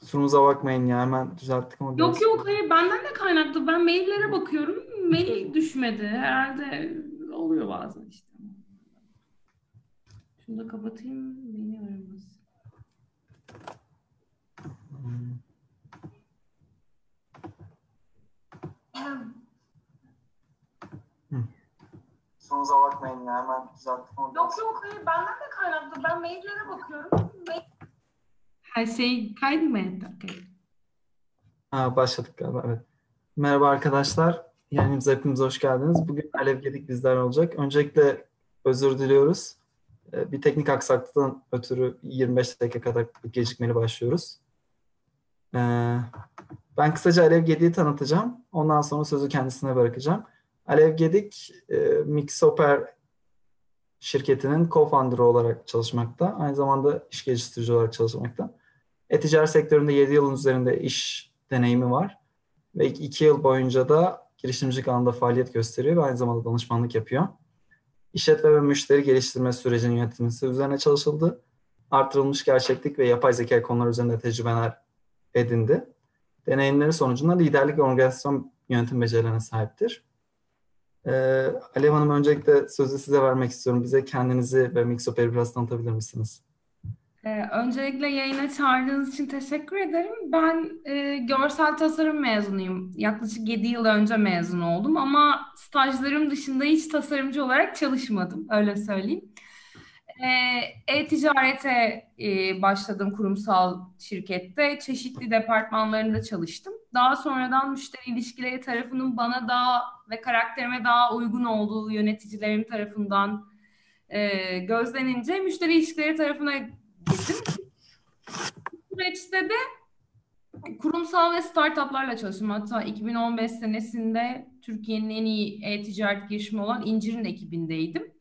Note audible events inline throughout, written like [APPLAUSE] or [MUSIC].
Kusurumuza bakmayın ya hemen düzelttik ama yok yok hayır benden de kaynaklı. Ben maillere bakıyorum. Mail [LAUGHS] düşmedi. Herhalde oluyor bazen işte. Şunu da kapatayım. Beni aramaz. Hmm. Kusurumuza bakmayın ya hemen düzelttik ama Yok yok hayır benden de kaynaklı. Ben maillere bakıyorum. Mail... Her şey kaydı mı? Ha, başladık galiba evet. Merhaba arkadaşlar. Yayınımıza hepiniz hoş geldiniz. Bugün Alev Gedik bizler olacak. Öncelikle özür diliyoruz. Ee, bir teknik aksaklıktan ötürü 25 dakika kadar gecikmeli başlıyoruz. Ee, ben kısaca Alev Gedik'i tanıtacağım. Ondan sonra sözü kendisine bırakacağım. Alev Gedik, e, Mixoper şirketinin co-founder'ı olarak çalışmakta. Aynı zamanda iş geliştirici olarak çalışmakta. E-ticaret sektöründe 7 yılın üzerinde iş deneyimi var. Ve 2 yıl boyunca da girişimcilik alanında faaliyet gösteriyor ve aynı zamanda danışmanlık yapıyor. İşletme ve müşteri geliştirme sürecinin yönetilmesi üzerine çalışıldı. Artırılmış gerçeklik ve yapay zeka konuları üzerinde tecrübeler edindi. Deneyimleri sonucunda liderlik ve organizasyon yönetim becerilerine sahiptir. Ee, Alev Hanım öncelikle sözü size vermek istiyorum. Bize kendinizi ve Mixoper'i biraz tanıtabilir misiniz? Ee, öncelikle yayına çağırdığınız için teşekkür ederim. Ben e, görsel tasarım mezunuyum. Yaklaşık 7 yıl önce mezun oldum ama stajlarım dışında hiç tasarımcı olarak çalışmadım, öyle söyleyeyim. Ee, e-ticarete e, başladım kurumsal şirkette. Çeşitli departmanlarında çalıştım. Daha sonradan müşteri ilişkileri tarafının bana daha ve karakterime daha uygun olduğu yöneticilerim tarafından e, gözlenince müşteri ilişkileri tarafına gittim. Bu süreçte de kurumsal ve startuplarla çalıştım. Hatta 2015 senesinde Türkiye'nin en iyi e-ticaret girişimi olan İncir'in ekibindeydim.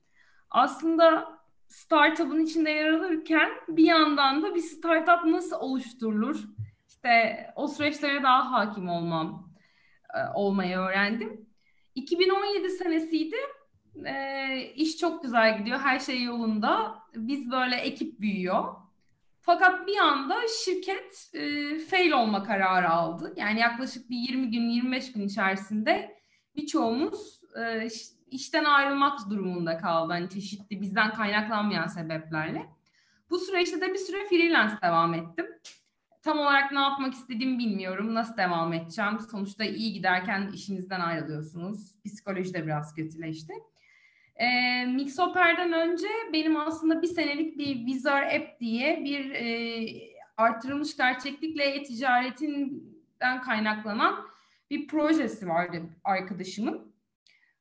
Aslında startup'ın içinde yer alırken bir yandan da bir startup nasıl oluşturulur? İşte o süreçlere daha hakim olmam e, olmayı öğrendim. 2017 senesiydi. E, iş çok güzel gidiyor. Her şey yolunda. Biz böyle ekip büyüyor. Fakat bir anda şirket e, fail olma kararı aldı. Yani yaklaşık bir 20 gün, 25 gün içerisinde birçoğumuz e, işten ayrılmak durumunda kaldı. Hani çeşitli bizden kaynaklanmayan sebeplerle. Bu süreçte de bir süre freelance devam ettim. Tam olarak ne yapmak istediğimi bilmiyorum. Nasıl devam edeceğim? Sonuçta iyi giderken işinizden ayrılıyorsunuz. Psikoloji de biraz kötüleşti. E, Mixoper'den önce benim aslında bir senelik bir Vizar App diye bir e, artırılmış gerçeklikle e-ticaretinden kaynaklanan bir projesi vardı arkadaşımın.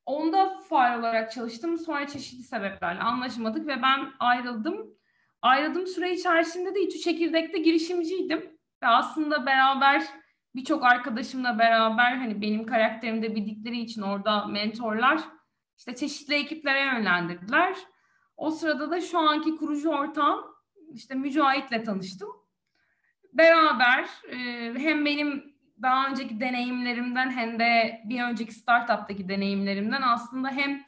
Onda faal olarak çalıştım. Sonra çeşitli sebeplerle anlaşamadık ve ben ayrıldım. Ayrıldığım süre içerisinde de İTÜ Çekirdek'te girişimciydim. Ve aslında beraber birçok arkadaşımla beraber hani benim karakterimde bildikleri için orada mentorlar işte çeşitli ekiplere yönlendirdiler. O sırada da şu anki kurucu ortağım işte Mücahit'le tanıştım. Beraber hem benim daha önceki deneyimlerimden hem de bir önceki startup'taki deneyimlerimden aslında hem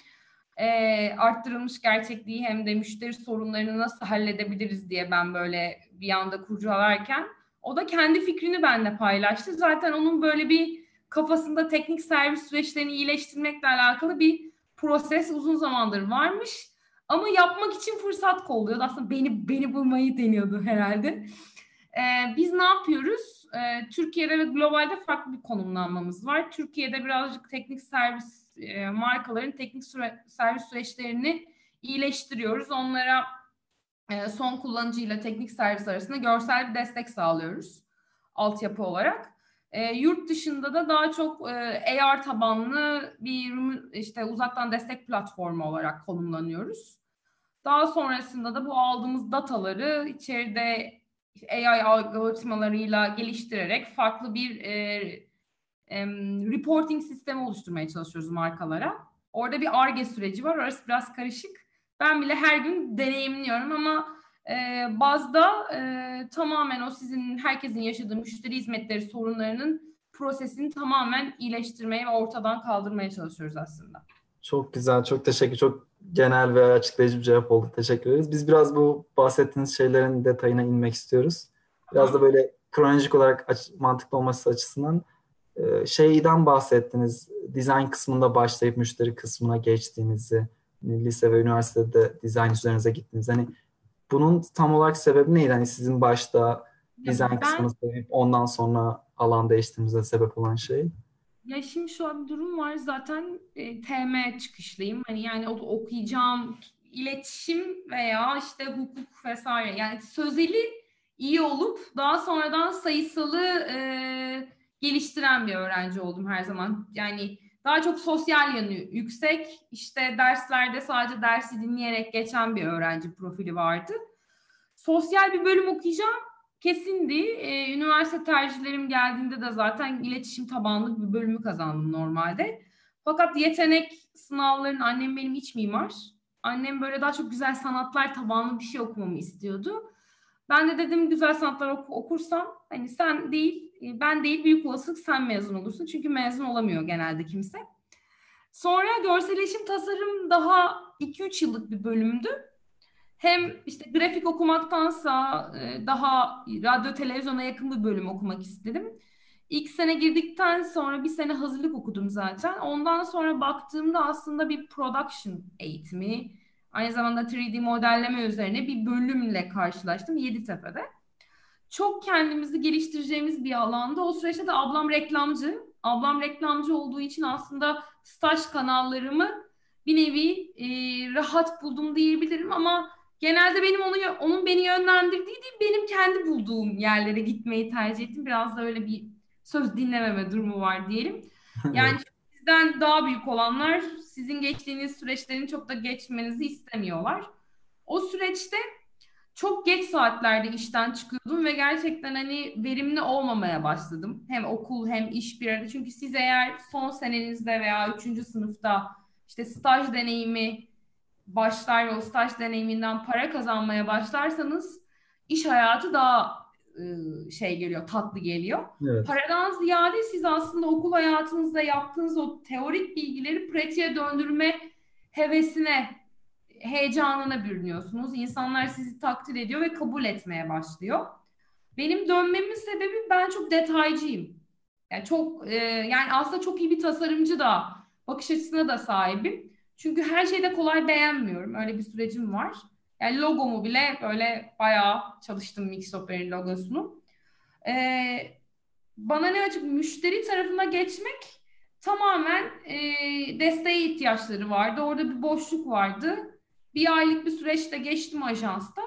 e, arttırılmış gerçekliği hem de müşteri sorunlarını nasıl halledebiliriz diye ben böyle bir anda kurcalarken o da kendi fikrini benimle paylaştı. Zaten onun böyle bir kafasında teknik servis süreçlerini iyileştirmekle alakalı bir proses uzun zamandır varmış. Ama yapmak için fırsat kolluyordu. Aslında beni beni bulmayı deniyordu herhalde. Ee, biz ne yapıyoruz? Ee, Türkiye'de ve globalde farklı bir konumlanmamız var. Türkiye'de birazcık teknik servis e, markaların teknik süre, servis süreçlerini iyileştiriyoruz. Onlara e, son kullanıcıyla teknik servis arasında görsel bir destek sağlıyoruz altyapı olarak. E, yurt dışında da daha çok e, AR tabanlı bir işte uzaktan destek platformu olarak konumlanıyoruz. Daha sonrasında da bu aldığımız dataları içeride AI algoritmalarıyla geliştirerek farklı bir e, e, reporting sistemi oluşturmaya çalışıyoruz markalara. Orada bir ARGE süreci var. Orası biraz karışık. Ben bile her gün deneyimliyorum ama e, bazda e, tamamen o sizin herkesin yaşadığı müşteri hizmetleri sorunlarının prosesini tamamen iyileştirmeye ve ortadan kaldırmaya çalışıyoruz aslında. Çok güzel, çok teşekkür. Çok genel ve açıklayıcı bir cevap oldu. Teşekkür ederiz. Biz biraz bu bahsettiğiniz şeylerin detayına inmek istiyoruz. Biraz da böyle kronolojik olarak aç, mantıklı olması açısından e, şeyden bahsettiniz. Dizayn kısmında başlayıp müşteri kısmına geçtiğinizi, hani lise ve üniversitede dizayn üzerinize gittiniz. Hani bunun tam olarak sebebi neydi? Hani sizin başta dizayn ben, kısmını sevip ondan sonra alan değiştirmenize sebep olan şey? Ya şimdi an bir durum var zaten e, TM çıkışlıyım. Hani yani okuyacağım iletişim veya işte hukuk vesaire. Yani sözeli iyi olup daha sonradan sayısalı e, geliştiren bir öğrenci oldum her zaman. Yani daha çok sosyal yanı yüksek. İşte derslerde sadece dersi dinleyerek geçen bir öğrenci profili vardı. Sosyal bir bölüm okuyacağım kesindi. Ee, üniversite tercihlerim geldiğinde de zaten iletişim tabanlı bir bölümü kazandım normalde. Fakat yetenek sınavlarının annem benim iç mimar. Annem böyle daha çok güzel sanatlar tabanlı bir şey okumamı istiyordu. Ben de dedim güzel sanatlar oku, okursam hani sen değil e, ben değil büyük olasılık sen mezun olursun. Çünkü mezun olamıyor genelde kimse. Sonra görselleşim tasarım daha 2-3 yıllık bir bölümdü. Hem işte grafik okumaktansa e, daha radyo televizyona yakın bir bölüm okumak istedim. İlk sene girdikten sonra bir sene hazırlık okudum zaten. Ondan sonra baktığımda aslında bir production eğitimi, aynı zamanda 3D modelleme üzerine bir bölümle karşılaştım Yeditepe'de. Çok kendimizi geliştireceğimiz bir alanda. O süreçte de ablam reklamcı. Ablam reklamcı olduğu için aslında staj kanallarımı bir nevi e, rahat buldum diyebilirim ama genelde benim onu onun beni yönlendirdiği değil benim kendi bulduğum yerlere gitmeyi tercih ettim. Biraz da öyle bir söz dinlememe durumu var diyelim. [LAUGHS] Yani sizden daha büyük olanlar sizin geçtiğiniz süreçlerin çok da geçmenizi istemiyorlar. O süreçte çok geç saatlerde işten çıkıyordum ve gerçekten hani verimli olmamaya başladım. Hem okul hem iş bir arada. Çünkü siz eğer son senenizde veya üçüncü sınıfta işte staj deneyimi başlar ve o staj deneyiminden para kazanmaya başlarsanız iş hayatı daha ıı, şey geliyor, tatlı geliyor. Evet. Paradan ziyade siz aslında okul hayatınızda yaptığınız o teorik bilgileri pratiğe döndürme hevesine, heyecanına bürünüyorsunuz. İnsanlar sizi takdir ediyor ve kabul etmeye başlıyor. Benim dönmemin sebebi ben çok detaycıyım. Yani çok e, yani aslında çok iyi bir tasarımcı da bakış açısına da sahibim. Çünkü her şeyde kolay beğenmiyorum. Öyle bir sürecim var. Yani logomu bile böyle bayağı çalıştım Mixoper'in logosunu. Ee, bana ne açık müşteri tarafına geçmek tamamen e, desteğe ihtiyaçları vardı. Orada bir boşluk vardı. Bir aylık bir süreçte geçtim ajansta.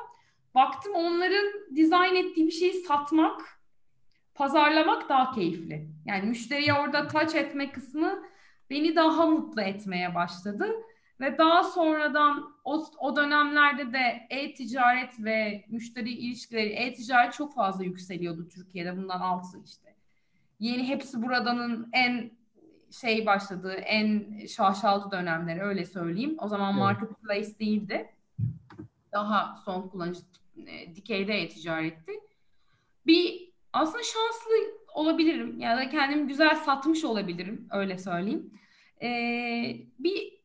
Baktım onların dizayn ettiği bir şeyi satmak, pazarlamak daha keyifli. Yani müşteriye orada touch etme kısmı beni daha mutlu etmeye başladı. Ve daha sonradan o, o dönemlerde de e-ticaret ve müşteri ilişkileri, e-ticaret çok fazla yükseliyordu Türkiye'de bundan altı işte. Yeni hepsi buradanın en şey başladığı, en şaşalı dönemleri öyle söyleyeyim. O zaman marketplace değildi. Daha son kullanıcı e, dikeyde e-ticaretti. Bir aslında şanslı olabilirim ya da kendimi güzel satmış olabilirim öyle söyleyeyim. Ee, bir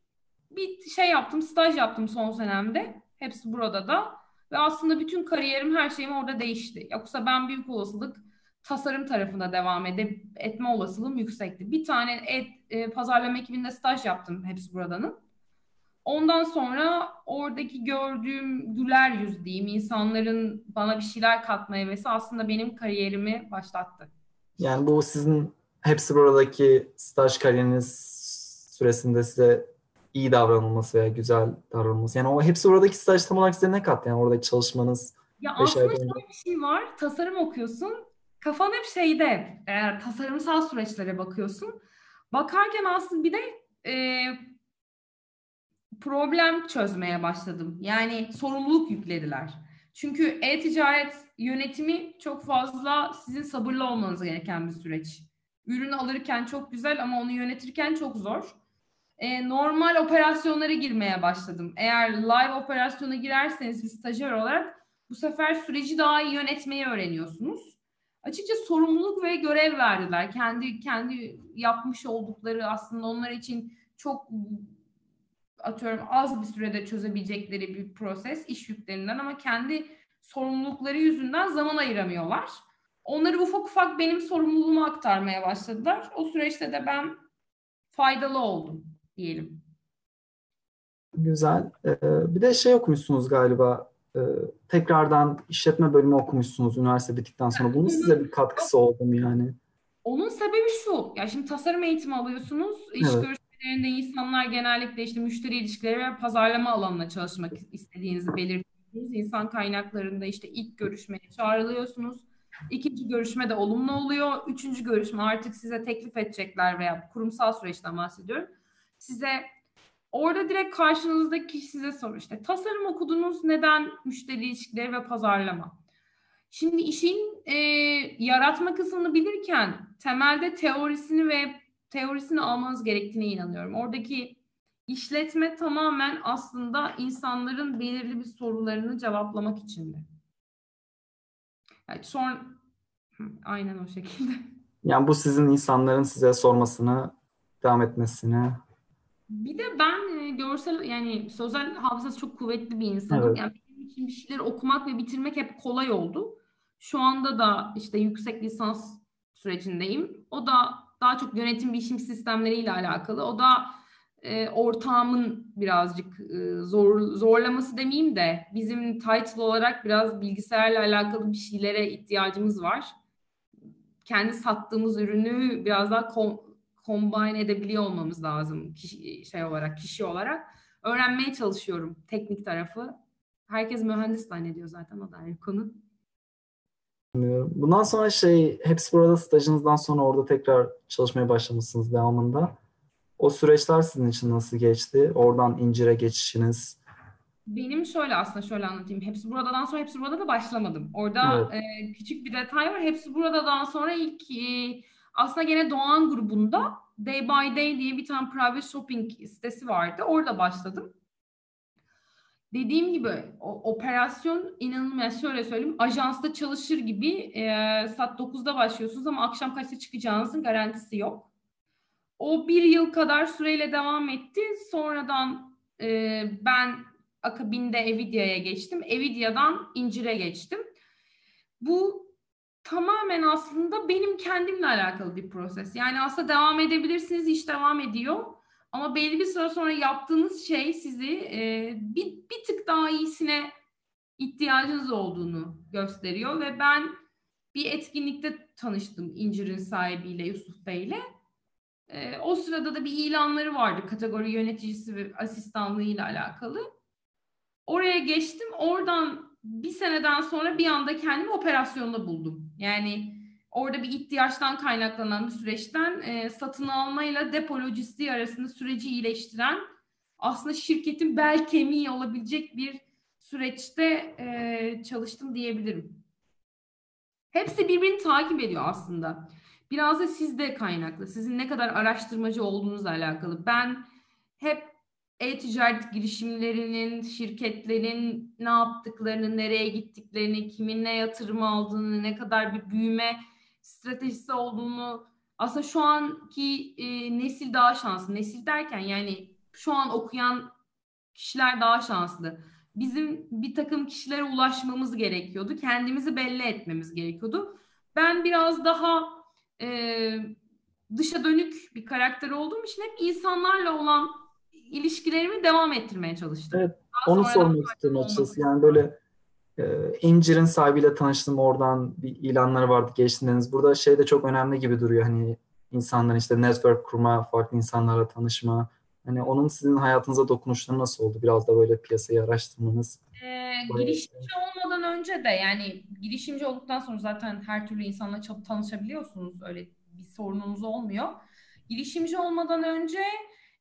bir şey yaptım, staj yaptım son senemde. Hepsi burada da. Ve aslında bütün kariyerim, her şeyim orada değişti. Yoksa ben büyük olasılık tasarım tarafında devam edip etme olasılığım yüksekti. Bir tane et, e, pazarlama ekibinde staj yaptım hepsi buradanın. Ondan sonra oradaki gördüğüm güler yüz diyeyim, insanların bana bir şeyler katma hevesi aslında benim kariyerimi başlattı. Yani bu sizin hepsi buradaki staj kariyeriniz süresinde size iyi davranılması veya güzel davranılması. Yani o hepsi oradaki staj tam olarak size ne kattı? Yani oradaki çalışmanız. Ya aslında şöyle bir şey var. Tasarım okuyorsun. Kafan hep şeyde e, tasarımsal süreçlere bakıyorsun. Bakarken aslında bir de e, problem çözmeye başladım. Yani sorumluluk yüklediler. Çünkü e-ticaret yönetimi çok fazla sizin sabırlı olmanız gereken bir süreç. Ürünü alırken çok güzel ama onu yönetirken çok zor e, normal operasyonlara girmeye başladım. Eğer live operasyona girerseniz bir stajyer olarak bu sefer süreci daha iyi yönetmeyi öğreniyorsunuz. Açıkça sorumluluk ve görev verdiler. Kendi kendi yapmış oldukları aslında onlar için çok atıyorum az bir sürede çözebilecekleri bir proses iş yüklerinden ama kendi sorumlulukları yüzünden zaman ayıramıyorlar. Onları ufak ufak benim sorumluluğuma aktarmaya başladılar. O süreçte de ben faydalı oldum diyelim. Güzel. Ee, bir de şey okumuşsunuz galiba. Ee, tekrardan işletme bölümü okumuşsunuz üniversite bittikten sonra. Bunun size bir katkısı oldu mu yani? Onun sebebi şu. Ya şimdi tasarım eğitimi alıyorsunuz. İş evet. görüşmelerinde insanlar genellikle işte müşteri ilişkileri ve pazarlama alanına çalışmak istediğinizi belirtiyorsunuz. İnsan kaynaklarında işte ilk görüşmeye çağrılıyorsunuz. İkinci görüşme de olumlu oluyor. Üçüncü görüşme artık size teklif edecekler veya kurumsal süreçten bahsediyorum. Size orada direkt karşınızdaki kişi size soruyor işte tasarım okudunuz neden müşteri ilişkileri ve pazarlama? Şimdi işin e, yaratma kısmını bilirken temelde teorisini ve teorisini almanız gerektiğine inanıyorum. Oradaki işletme tamamen aslında insanların belirli bir sorularını cevaplamak içindi. Yani sonra aynen o şekilde. Yani bu sizin insanların size sormasını, devam etmesini. Bir de ben e, görsel yani sözel hafızası çok kuvvetli bir insanım. Evet. Yani benim için bir şeyleri okumak ve bitirmek hep kolay oldu. Şu anda da işte yüksek lisans sürecindeyim. O da daha çok yönetim bilişim sistemleriyle alakalı. O da e, ortağımın birazcık e, zor zorlaması demeyeyim de bizim title olarak biraz bilgisayarla alakalı bir şeylere ihtiyacımız var. Kendi sattığımız ürünü biraz daha kom combine edebiliyor olmamız lazım kişi, şey olarak, kişi olarak. Öğrenmeye çalışıyorum teknik tarafı. Herkes mühendis zannediyor zaten o da ayrı konu. Bundan sonra şey, hepsi burada stajınızdan sonra orada tekrar çalışmaya başlamışsınız devamında. O süreçler sizin için nasıl geçti? Oradan incire geçişiniz. Benim şöyle aslında şöyle anlatayım. Hepsi buradadan sonra hepsi burada da başlamadım. Orada evet. e, küçük bir detay var. Hepsi buradadan sonra ilk e, aslında gene Doğan grubunda Day by Day diye bir tane private shopping sitesi vardı. Orada başladım. Dediğim gibi o, operasyon inanılmaz şöyle söyleyeyim ajansta çalışır gibi e, saat 9'da başlıyorsunuz ama akşam kaçta çıkacağınızın garantisi yok. O bir yıl kadar süreyle devam etti. Sonradan e, ben akabinde Evidia'ya geçtim. Evidia'dan İncir'e geçtim. Bu tamamen aslında benim kendimle alakalı bir proses. Yani aslında devam edebilirsiniz, iş devam ediyor. Ama belli bir süre sonra yaptığınız şey sizi e, bir, bir tık daha iyisine ihtiyacınız olduğunu gösteriyor. Ve ben bir etkinlikte tanıştım İncir'in sahibiyle, Yusuf Bey'le. E, o sırada da bir ilanları vardı kategori yöneticisi ve asistanlığı ile alakalı. Oraya geçtim. Oradan bir seneden sonra bir anda kendimi operasyonda buldum. Yani orada bir ihtiyaçtan kaynaklanan bir süreçten e, satın almayla depo lojistiği arasında süreci iyileştiren aslında şirketin bel kemiği olabilecek bir süreçte e, çalıştım diyebilirim. Hepsi birbirini takip ediyor aslında. Biraz da sizde kaynaklı. Sizin ne kadar araştırmacı olduğunuzla alakalı. Ben hep e-ticaret girişimlerinin, şirketlerin ne yaptıklarını, nereye gittiklerini, kimin ne yatırım aldığını, ne kadar bir büyüme stratejisi olduğunu aslında şu anki e, nesil daha şanslı. Nesil derken yani şu an okuyan kişiler daha şanslı. Bizim bir takım kişilere ulaşmamız gerekiyordu. Kendimizi belli etmemiz gerekiyordu. Ben biraz daha e, dışa dönük bir karakter olduğum için hep insanlarla olan ilişkilerimi devam ettirmeye çalıştım. Evet, Daha onu sormak istiyorum açıkçası. Yani böyle e, İncir'in sahibiyle tanıştım oradan bir ilanları vardı geçtiğiniz. Burada şey de çok önemli gibi duruyor. Hani insanların işte network kurma, farklı insanlarla tanışma. Hani onun sizin hayatınıza dokunuşları nasıl oldu? Biraz da böyle piyasayı araştırmanız. Ee, girişimci olmadan önce de yani girişimci olduktan sonra zaten her türlü insanla tanışabiliyorsunuz. Öyle bir sorununuz olmuyor. Girişimci olmadan önce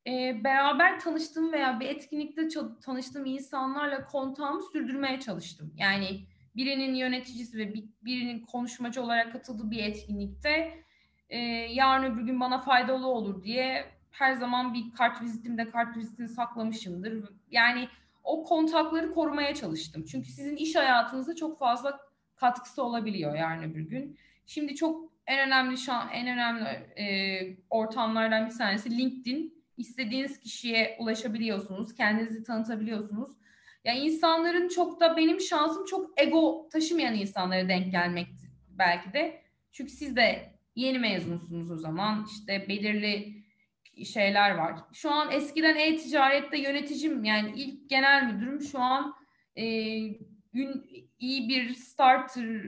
e, beraber tanıştığım veya bir etkinlikte tanıştığım insanlarla kontağımı sürdürmeye çalıştım. Yani birinin yöneticisi ve birinin konuşmacı olarak katıldığı bir etkinlikte e, yarın öbür gün bana faydalı olur diye her zaman bir kart vizitimde kart vizitini saklamışımdır. Yani o kontakları korumaya çalıştım. Çünkü sizin iş hayatınızda çok fazla katkısı olabiliyor yarın öbür gün. Şimdi çok en önemli şu an en önemli e, ortamlardan bir tanesi LinkedIn istediğiniz kişiye ulaşabiliyorsunuz, kendinizi tanıtabiliyorsunuz. Ya yani insanların çok da benim şansım çok ego taşımayan insanlara denk gelmek belki de. Çünkü siz de yeni mezunsunuz o zaman. İşte belirli şeyler var. Şu an eskiden e-ticarette yöneticim yani ilk genel müdürüm şu an e, gün, iyi bir starter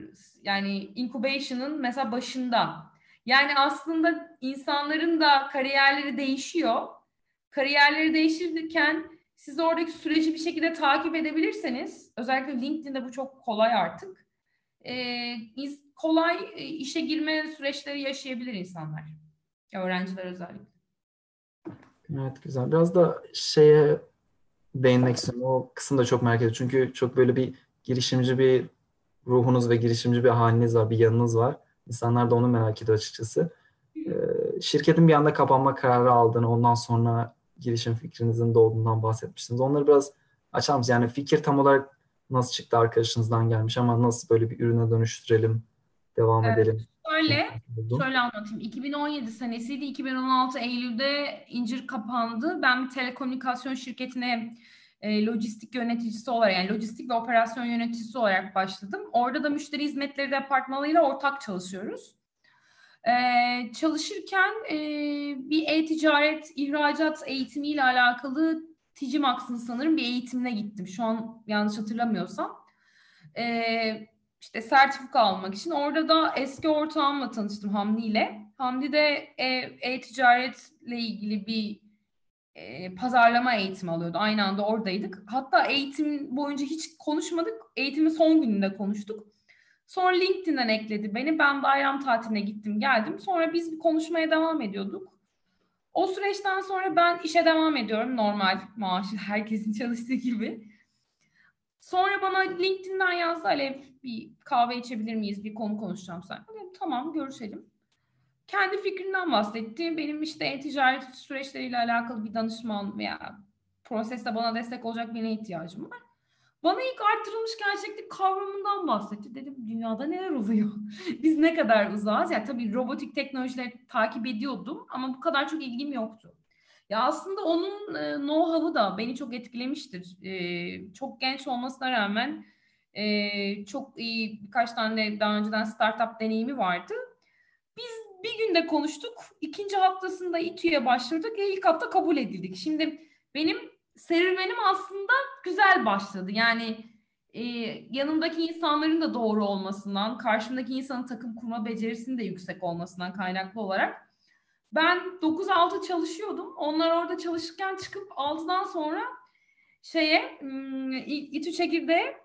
yani incubation'ın mesela başında. Yani aslında insanların da kariyerleri değişiyor. Kariyerleri değişirken siz oradaki süreci bir şekilde takip edebilirseniz özellikle LinkedIn'de bu çok kolay artık. E, kolay e, işe girme süreçleri yaşayabilir insanlar. Öğrenciler özellikle. Evet güzel. Biraz da şeye değinmek istiyorum. O kısım da çok merak ediyorum. Çünkü çok böyle bir girişimci bir ruhunuz ve girişimci bir haliniz var, bir yanınız var. İnsanlar da onu merak ediyor açıkçası. Ee, şirketin bir anda kapanma kararı aldığını, ondan sonra girişim fikrinizin doğduğundan bahsetmiştiniz. Onları biraz açar mısınız? Yani fikir tam olarak nasıl çıktı arkadaşınızdan gelmiş ama nasıl böyle bir ürüne dönüştürelim, devam evet. edelim? Şöyle, şöyle anlatayım. 2017 senesiydi. 2016 Eylül'de incir kapandı. Ben bir telekomünikasyon şirketine e, lojistik yöneticisi olarak yani lojistik ve operasyon yöneticisi olarak başladım. Orada da müşteri hizmetleri departmanıyla ortak çalışıyoruz. E, çalışırken e, bir e-ticaret, ihracat eğitimiyle alakalı Ticimax'ın sanırım bir eğitimine gittim. Şu an yanlış hatırlamıyorsam. E, işte sertifika almak için. Orada da eski ortağımla tanıştım Hamdi ile. Hamdi de e-ticaretle ilgili bir e, pazarlama eğitimi alıyordu. Aynı anda oradaydık. Hatta eğitim boyunca hiç konuşmadık. Eğitimin son gününde konuştuk. Sonra LinkedIn'den ekledi beni. Ben bayram tatiline gittim geldim. Sonra biz bir konuşmaya devam ediyorduk. O süreçten sonra ben işe devam ediyorum. Normal maaşı [LAUGHS] herkesin çalıştığı gibi. Sonra bana LinkedIn'den yazdı Alev bir kahve içebilir miyiz? Bir konu konuşacağım sen. Dedim, tamam görüşelim. Kendi fikrinden bahsetti. Benim işte e-ticaret süreçleriyle alakalı bir danışman veya proseste bana destek olacak birine ihtiyacım var. Bana ilk artırılmış gerçeklik kavramından bahsetti. Dedim dünyada neler oluyor? [LAUGHS] Biz ne kadar uzağız? Yani tabii robotik teknolojileri takip ediyordum ama bu kadar çok ilgim yoktu. Ya aslında onun e, know-how'ı da beni çok etkilemiştir. E, çok genç olmasına rağmen e, çok iyi birkaç tane daha önceden startup deneyimi vardı. Biz bir günde konuştuk. İkinci haftasında İTÜ'ye başvurduk. E, ilk hafta kabul edildik. Şimdi benim serüvenim aslında güzel başladı. Yani e, yanımdaki insanların da doğru olmasından, karşımdaki insanın takım kurma becerisinin de yüksek olmasından kaynaklı olarak ben 9-6 çalışıyordum. Onlar orada çalışırken çıkıp 6'dan sonra şeye İTÜ çekirdeğe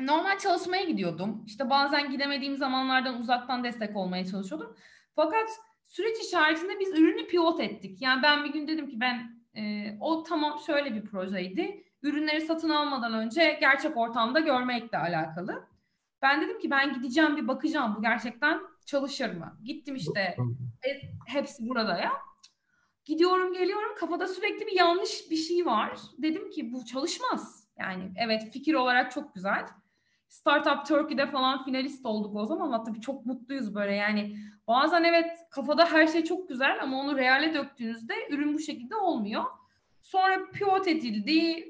normal çalışmaya gidiyordum. İşte bazen gidemediğim zamanlardan uzaktan destek olmaya çalışıyordum. Fakat süreç içerisinde biz ürünü pivot ettik. Yani ben bir gün dedim ki ben e, o tamam şöyle bir projeydi. Ürünleri satın almadan önce gerçek ortamda görmekle alakalı. Ben dedim ki ben gideceğim bir bakacağım bu gerçekten çalışır mı? Gittim işte e, hepsi burada ya. Gidiyorum geliyorum kafada sürekli bir yanlış bir şey var. Dedim ki bu çalışmaz. Yani evet fikir olarak çok güzel. Startup Turkey'de falan finalist olduk o zaman. Tabii çok mutluyuz böyle yani. Bazen evet kafada her şey çok güzel ama onu reale döktüğünüzde ürün bu şekilde olmuyor. Sonra pivot edildi.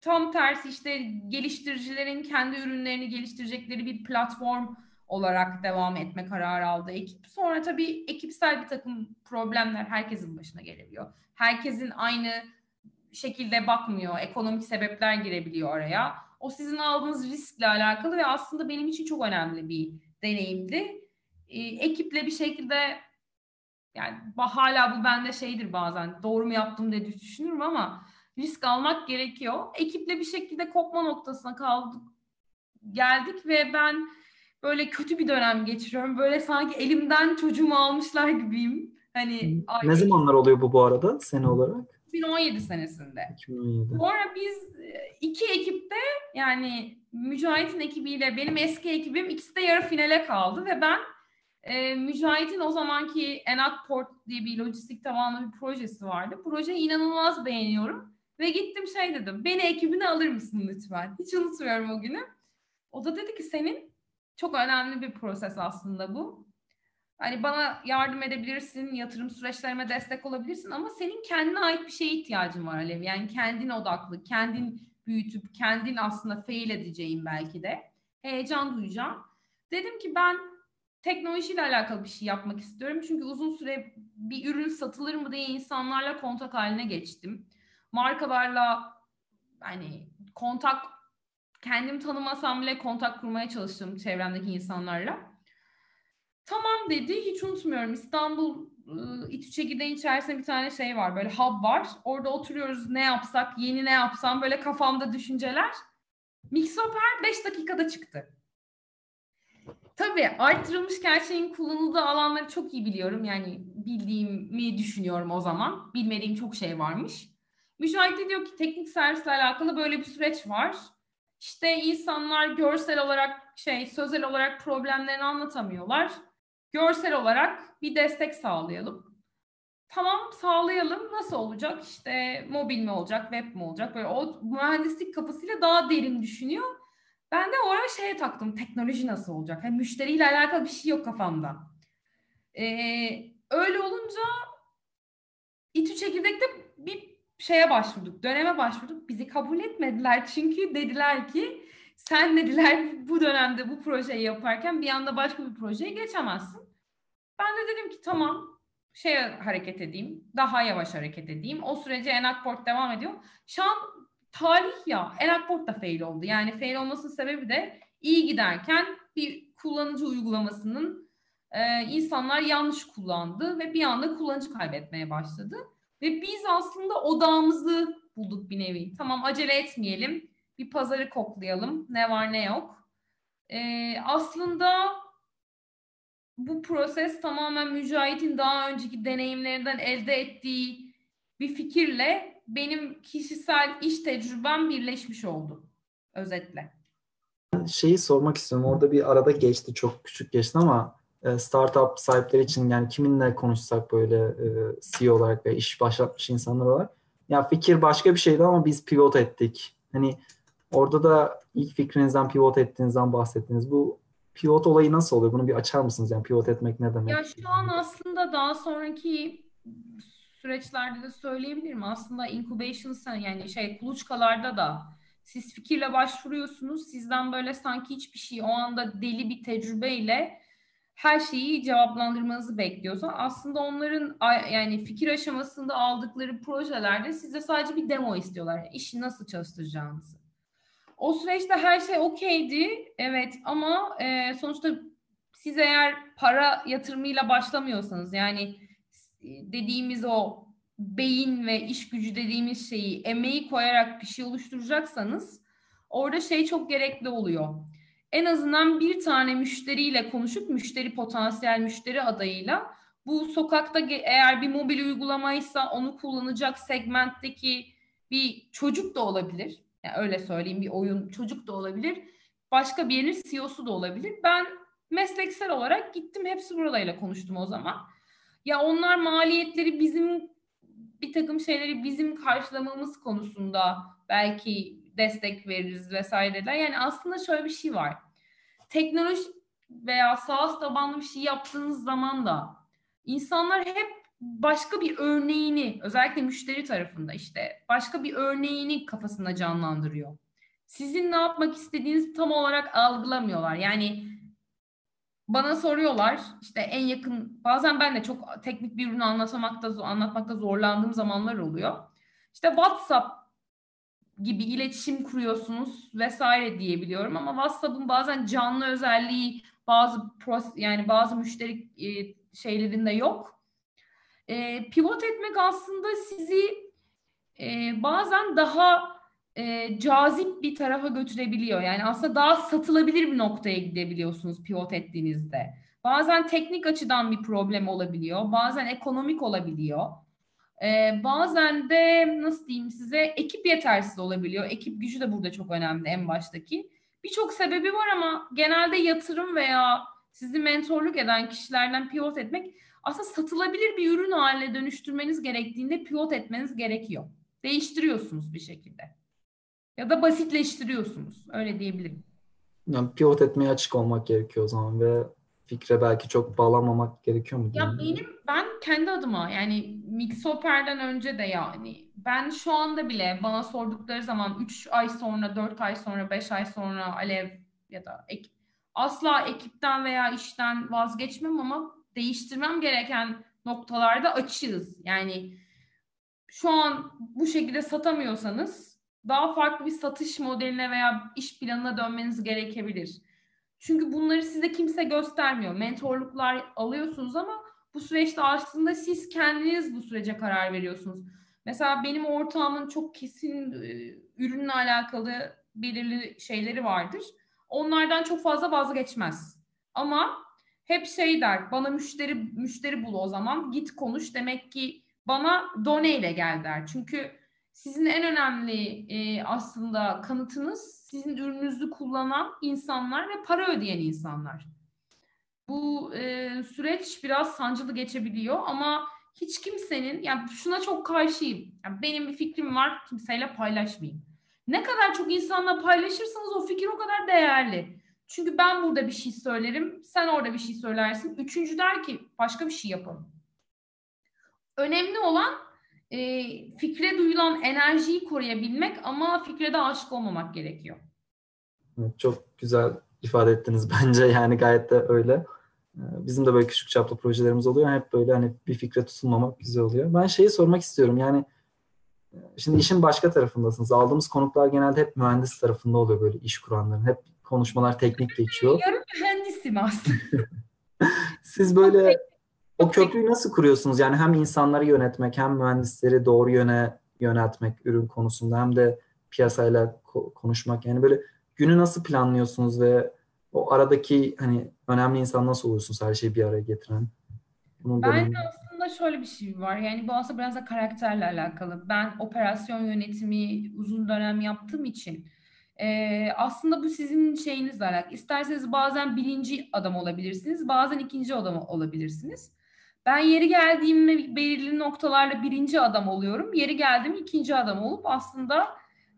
Tam tersi işte geliştiricilerin kendi ürünlerini geliştirecekleri bir platform olarak devam etme kararı aldı ekip. Sonra tabii ekipsel bir takım problemler herkesin başına gelebiliyor. Herkesin aynı şekilde bakmıyor. Ekonomik sebepler girebiliyor oraya. O sizin aldığınız riskle alakalı ve aslında benim için çok önemli bir deneyimdi. Ee, ekiple bir şekilde yani hala bu bende şeydir bazen doğru mu yaptım diye düşünürüm ama risk almak gerekiyor. Ekiple bir şekilde kopma noktasına kaldık geldik ve ben böyle kötü bir dönem geçiriyorum. Böyle sanki elimden çocuğumu almışlar gibiyim. Hani ne zamanlar oluyor bu bu arada sene olarak? 2017 senesinde. 2017. Sonra biz e, iki ekipte yani Mücahit'in ekibiyle benim eski ekibim ikisi de yarı finale kaldı ve ben e, Mücahit'in o zamanki Enat Port diye bir lojistik tabanlı bir projesi vardı. Projeyi inanılmaz beğeniyorum ve gittim şey dedim beni ekibine alır mısın lütfen? Hiç unutmuyorum o günü. O da dedi ki senin çok önemli bir proses aslında bu. Hani bana yardım edebilirsin, yatırım süreçlerime destek olabilirsin ama senin kendine ait bir şeye ihtiyacın var Alev. Yani kendin odaklı, kendin büyütüp kendin aslında fail edeceğin belki de heyecan duyacağım. Dedim ki ben teknolojiyle alakalı bir şey yapmak istiyorum. Çünkü uzun süre bir ürün satılır mı diye insanlarla kontak haline geçtim. Markalarla hani kontak kendim tanımasam bile kontak kurmaya çalıştım çevremdeki insanlarla. Tamam dedi. Hiç unutmuyorum. İstanbul ıı, İTÜ çekirdeğin içerisinde bir tane şey var. Böyle hub var. Orada oturuyoruz ne yapsak, yeni ne yapsam böyle kafamda düşünceler. Mixoper 5 dakikada çıktı. Tabii arttırılmış gerçeğin kullanıldığı alanları çok iyi biliyorum. Yani bildiğimi düşünüyorum o zaman. Bilmediğim çok şey varmış. Mücahit diyor ki teknik servisle alakalı böyle bir süreç var. İşte insanlar görsel olarak şey sözel olarak problemlerini anlatamıyorlar. Görsel olarak bir destek sağlayalım. Tamam sağlayalım. Nasıl olacak? İşte mobil mi olacak, web mi olacak? Böyle o mühendislik kafasıyla daha derin düşünüyor. Ben de oraya şeye taktım. Teknoloji nasıl olacak? Yani müşteriyle alakalı bir şey yok kafamda. Ee, öyle olunca İTÜ Çekirdek'te bir şeye başvurduk. Döneme başvurduk. Bizi kabul etmediler. Çünkü dediler ki sen dediler bu dönemde bu projeyi yaparken bir anda başka bir projeye geçemezsin. Ben de dedim ki tamam şey hareket edeyim. Daha yavaş hareket edeyim. O sürece Enakport devam ediyor. Şu an talih ya. Enakport da fail oldu. Yani fail olmasının sebebi de iyi giderken bir kullanıcı uygulamasının e, insanlar yanlış kullandı ve bir anda kullanıcı kaybetmeye başladı. Ve biz aslında odağımızı bulduk bir nevi. Tamam acele etmeyelim. Bir pazarı koklayalım. Ne var ne yok. E, aslında bu proses tamamen Mücahit'in daha önceki deneyimlerinden elde ettiği bir fikirle benim kişisel iş tecrübem birleşmiş oldu özetle. Şeyi sormak istiyorum. Orada bir arada geçti, çok küçük geçti ama e, startup sahipleri için yani kiminle konuşsak böyle e, CEO olarak ve iş başlatmış insanlar olarak ya fikir başka bir şeydi ama biz pivot ettik. Hani orada da ilk fikrinizden pivot ettiğinizden bahsettiniz. Bu pivot olayı nasıl oluyor? Bunu bir açar mısınız? Yani pivot etmek ne demek? Ya şu an aslında daha sonraki süreçlerde de söyleyebilirim. Aslında incubation yani şey kuluçkalarda da siz fikirle başvuruyorsunuz. Sizden böyle sanki hiçbir şey o anda deli bir tecrübeyle her şeyi cevaplandırmanızı bekliyorsa aslında onların yani fikir aşamasında aldıkları projelerde size sadece bir demo istiyorlar. İşi nasıl çalıştıracağınızı. O süreçte her şey okeydi. Evet ama e, sonuçta siz eğer para yatırımıyla başlamıyorsanız yani dediğimiz o beyin ve iş gücü dediğimiz şeyi emeği koyarak bir şey oluşturacaksanız orada şey çok gerekli oluyor. En azından bir tane müşteriyle konuşup müşteri potansiyel müşteri adayıyla bu sokakta eğer bir mobil uygulamaysa onu kullanacak segmentteki bir çocuk da olabilir. Yani öyle söyleyeyim bir oyun çocuk da olabilir. Başka bir yerin CEO'su da olabilir. Ben mesleksel olarak gittim hepsi buralarıyla konuştum o zaman. Ya onlar maliyetleri bizim bir takım şeyleri bizim karşılamamız konusunda belki destek veririz vesaireler. Yani aslında şöyle bir şey var. Teknoloji veya SaaS tabanlı bir şey yaptığınız zaman da insanlar hep başka bir örneğini özellikle müşteri tarafında işte başka bir örneğini kafasında canlandırıyor. Sizin ne yapmak istediğinizi tam olarak algılamıyorlar. Yani bana soruyorlar işte en yakın bazen ben de çok teknik bir ürünü anlatmakta anlatmakta zorlandığım zamanlar oluyor. İşte WhatsApp gibi iletişim kuruyorsunuz vesaire diyebiliyorum ama WhatsApp'ın bazen canlı özelliği bazı pros, yani bazı müşteri e, şeylerinde yok. E, pivot etmek aslında sizi e, bazen daha e, cazip bir tarafa götürebiliyor. Yani aslında daha satılabilir bir noktaya gidebiliyorsunuz pivot ettiğinizde. Bazen teknik açıdan bir problem olabiliyor. Bazen ekonomik olabiliyor. Ee, bazen de nasıl diyeyim size ekip yetersiz olabiliyor. Ekip gücü de burada çok önemli en baştaki. Birçok sebebi var ama genelde yatırım veya sizi mentorluk eden kişilerden pivot etmek aslında satılabilir bir ürün haline dönüştürmeniz gerektiğinde pivot etmeniz gerekiyor. Değiştiriyorsunuz bir şekilde. Ya da basitleştiriyorsunuz. Öyle diyebilirim. Yani pivot etmeye açık olmak gerekiyor o zaman ve fikre belki çok bağlanmamak gerekiyor mu? Ya benim ben kendi adıma yani Mixoper'den önce de yani ben şu anda bile bana sordukları zaman 3 ay sonra, 4 ay sonra, 5 ay sonra Alev ya da ek, asla ekipten veya işten vazgeçmem ama değiştirmem gereken noktalarda açığız. Yani şu an bu şekilde satamıyorsanız daha farklı bir satış modeline veya iş planına dönmeniz gerekebilir. Çünkü bunları size kimse göstermiyor. Mentorluklar alıyorsunuz ama bu süreçte aslında siz kendiniz bu sürece karar veriyorsunuz. Mesela benim ortağımın çok kesin e, ürünle alakalı belirli şeyleri vardır. Onlardan çok fazla vazgeçmez. Ama hep şey der, bana müşteri müşteri bul o zaman, git konuş. Demek ki bana done ile gel der. Çünkü sizin en önemli e, aslında kanıtınız sizin ürününüzü kullanan insanlar ve para ödeyen insanlar. Bu e, süreç biraz sancılı geçebiliyor ama hiç kimsenin yani şuna çok karşıyım. Yani benim bir fikrim var kimseyle paylaşmayayım. Ne kadar çok insanla paylaşırsanız o fikir o kadar değerli. Çünkü ben burada bir şey söylerim, sen orada bir şey söylersin. Üçüncü der ki başka bir şey yapalım. Önemli olan e, fikre duyulan enerjiyi koruyabilmek ama fikre de aşık olmamak gerekiyor. çok güzel ifade ettiniz [LAUGHS] bence yani gayet de öyle. Ee, bizim de böyle küçük çaplı projelerimiz oluyor. Hep böyle hani bir fikre tutulmamak güzel oluyor. Ben şeyi sormak istiyorum yani e, şimdi işin başka tarafındasınız. Aldığımız konuklar genelde hep mühendis tarafında oluyor böyle iş kuranların. Hep konuşmalar teknik geçiyor. Yarım mühendisim aslında. [LAUGHS] Siz böyle o köprüyü nasıl kuruyorsunuz? Yani hem insanları yönetmek hem mühendisleri doğru yöne yöneltmek ürün konusunda hem de piyasayla ko- konuşmak. Yani böyle günü nasıl planlıyorsunuz ve o aradaki hani önemli insan nasıl oluyorsunuz her şeyi bir araya getiren? Bunun ben de aslında şöyle bir şey var. Yani bu aslında biraz da karakterle alakalı. Ben operasyon yönetimi uzun dönem yaptığım için e, aslında bu sizin şeyinizle alakalı. İsterseniz bazen birinci adam olabilirsiniz, bazen ikinci adam olabilirsiniz. Ben yeri geldiğimde belirli noktalarla birinci adam oluyorum. Yeri geldiğim ikinci adam olup aslında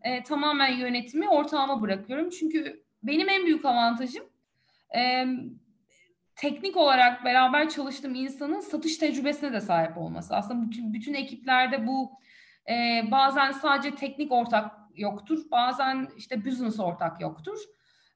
e, tamamen yönetimi ortağıma bırakıyorum. Çünkü benim en büyük avantajım e, teknik olarak beraber çalıştığım insanın satış tecrübesine de sahip olması. Aslında bütün, bütün ekiplerde bu e, bazen sadece teknik ortak yoktur. Bazen işte business ortak yoktur.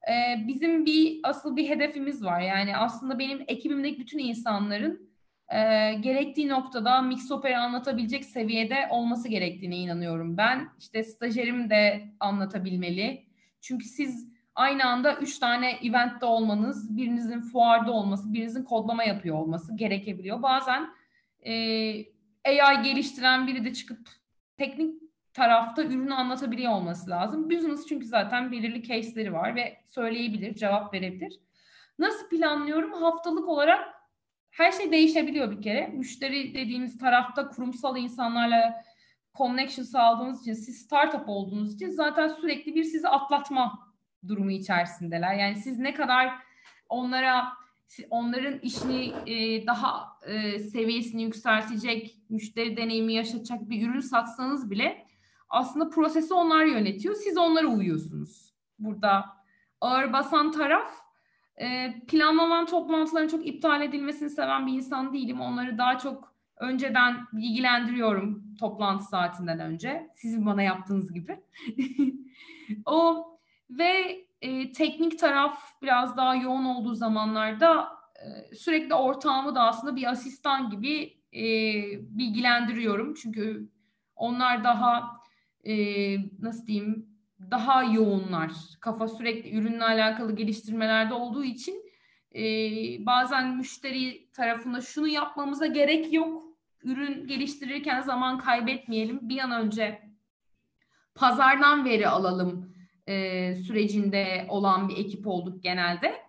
E, bizim bir asıl bir hedefimiz var. Yani aslında benim ekibimdeki bütün insanların e, gerektiği noktada mix opera anlatabilecek seviyede olması gerektiğine inanıyorum. Ben işte stajyerim de anlatabilmeli. Çünkü siz aynı anda üç tane eventte olmanız, birinizin fuarda olması, birinizin kodlama yapıyor olması gerekebiliyor. Bazen e, AI geliştiren biri de çıkıp teknik tarafta ürünü anlatabiliyor olması lazım. Business çünkü zaten belirli case'leri var ve söyleyebilir, cevap verebilir. Nasıl planlıyorum? Haftalık olarak her şey değişebiliyor bir kere. Müşteri dediğimiz tarafta kurumsal insanlarla connection sağladığınız için, siz startup olduğunuz için zaten sürekli bir sizi atlatma durumu içerisindeler. Yani siz ne kadar onlara onların işini e, daha e, seviyesini yükseltecek, müşteri deneyimi yaşatacak bir ürün satsanız bile aslında prosesi onlar yönetiyor. Siz onlara uyuyorsunuz. Burada ağır basan taraf e, planlanan toplantıların çok iptal edilmesini seven bir insan değilim. Onları daha çok önceden bilgilendiriyorum toplantı saatinden önce. Sizin bana yaptığınız gibi. [LAUGHS] o ve e, teknik taraf biraz daha yoğun olduğu zamanlarda e, sürekli ortağımı da aslında bir asistan gibi e, bilgilendiriyorum. Çünkü onlar daha e, nasıl diyeyim daha yoğunlar. Kafa sürekli ürünle alakalı geliştirmelerde olduğu için e, bazen müşteri tarafında şunu yapmamıza gerek yok. Ürün geliştirirken zaman kaybetmeyelim. Bir an önce pazardan veri alalım e, sürecinde olan bir ekip olduk genelde.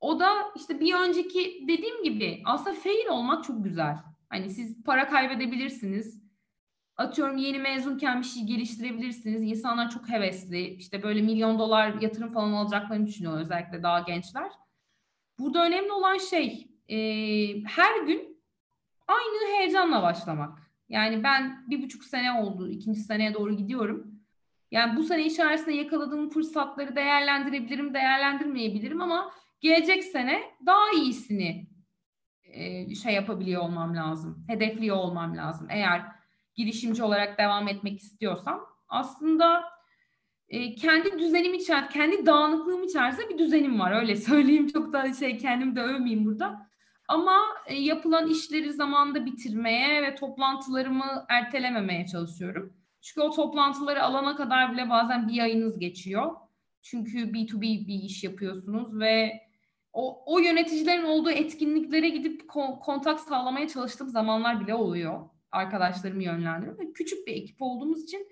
O da işte bir önceki dediğim gibi aslında fail olmak çok güzel. Hani siz para kaybedebilirsiniz atıyorum yeni mezunken bir şey geliştirebilirsiniz. İnsanlar çok hevesli. İşte böyle milyon dolar yatırım falan alacaklarını düşünüyor özellikle daha gençler. Burada önemli olan şey e, her gün aynı heyecanla başlamak. Yani ben bir buçuk sene oldu. ikinci seneye doğru gidiyorum. Yani bu sene içerisinde yakaladığım fırsatları değerlendirebilirim, değerlendirmeyebilirim ama gelecek sene daha iyisini e, şey yapabiliyor olmam lazım. Hedefliyor olmam lazım. Eğer girişimci olarak devam etmek istiyorsam aslında e, kendi düzenim içer, kendi dağınıklığım içerisinde bir düzenim var. Öyle [LAUGHS] söyleyeyim çok da şey kendimi de övmeyeyim burada. Ama e, yapılan işleri zamanında bitirmeye ve toplantılarımı ertelememeye çalışıyorum. Çünkü o toplantıları alana kadar bile bazen bir ayınız geçiyor. Çünkü B2B bir iş yapıyorsunuz ve o, o yöneticilerin olduğu etkinliklere gidip kon, kontak sağlamaya çalıştığım zamanlar bile oluyor. Arkadaşlarımı yönlendiriyorum. Küçük bir ekip olduğumuz için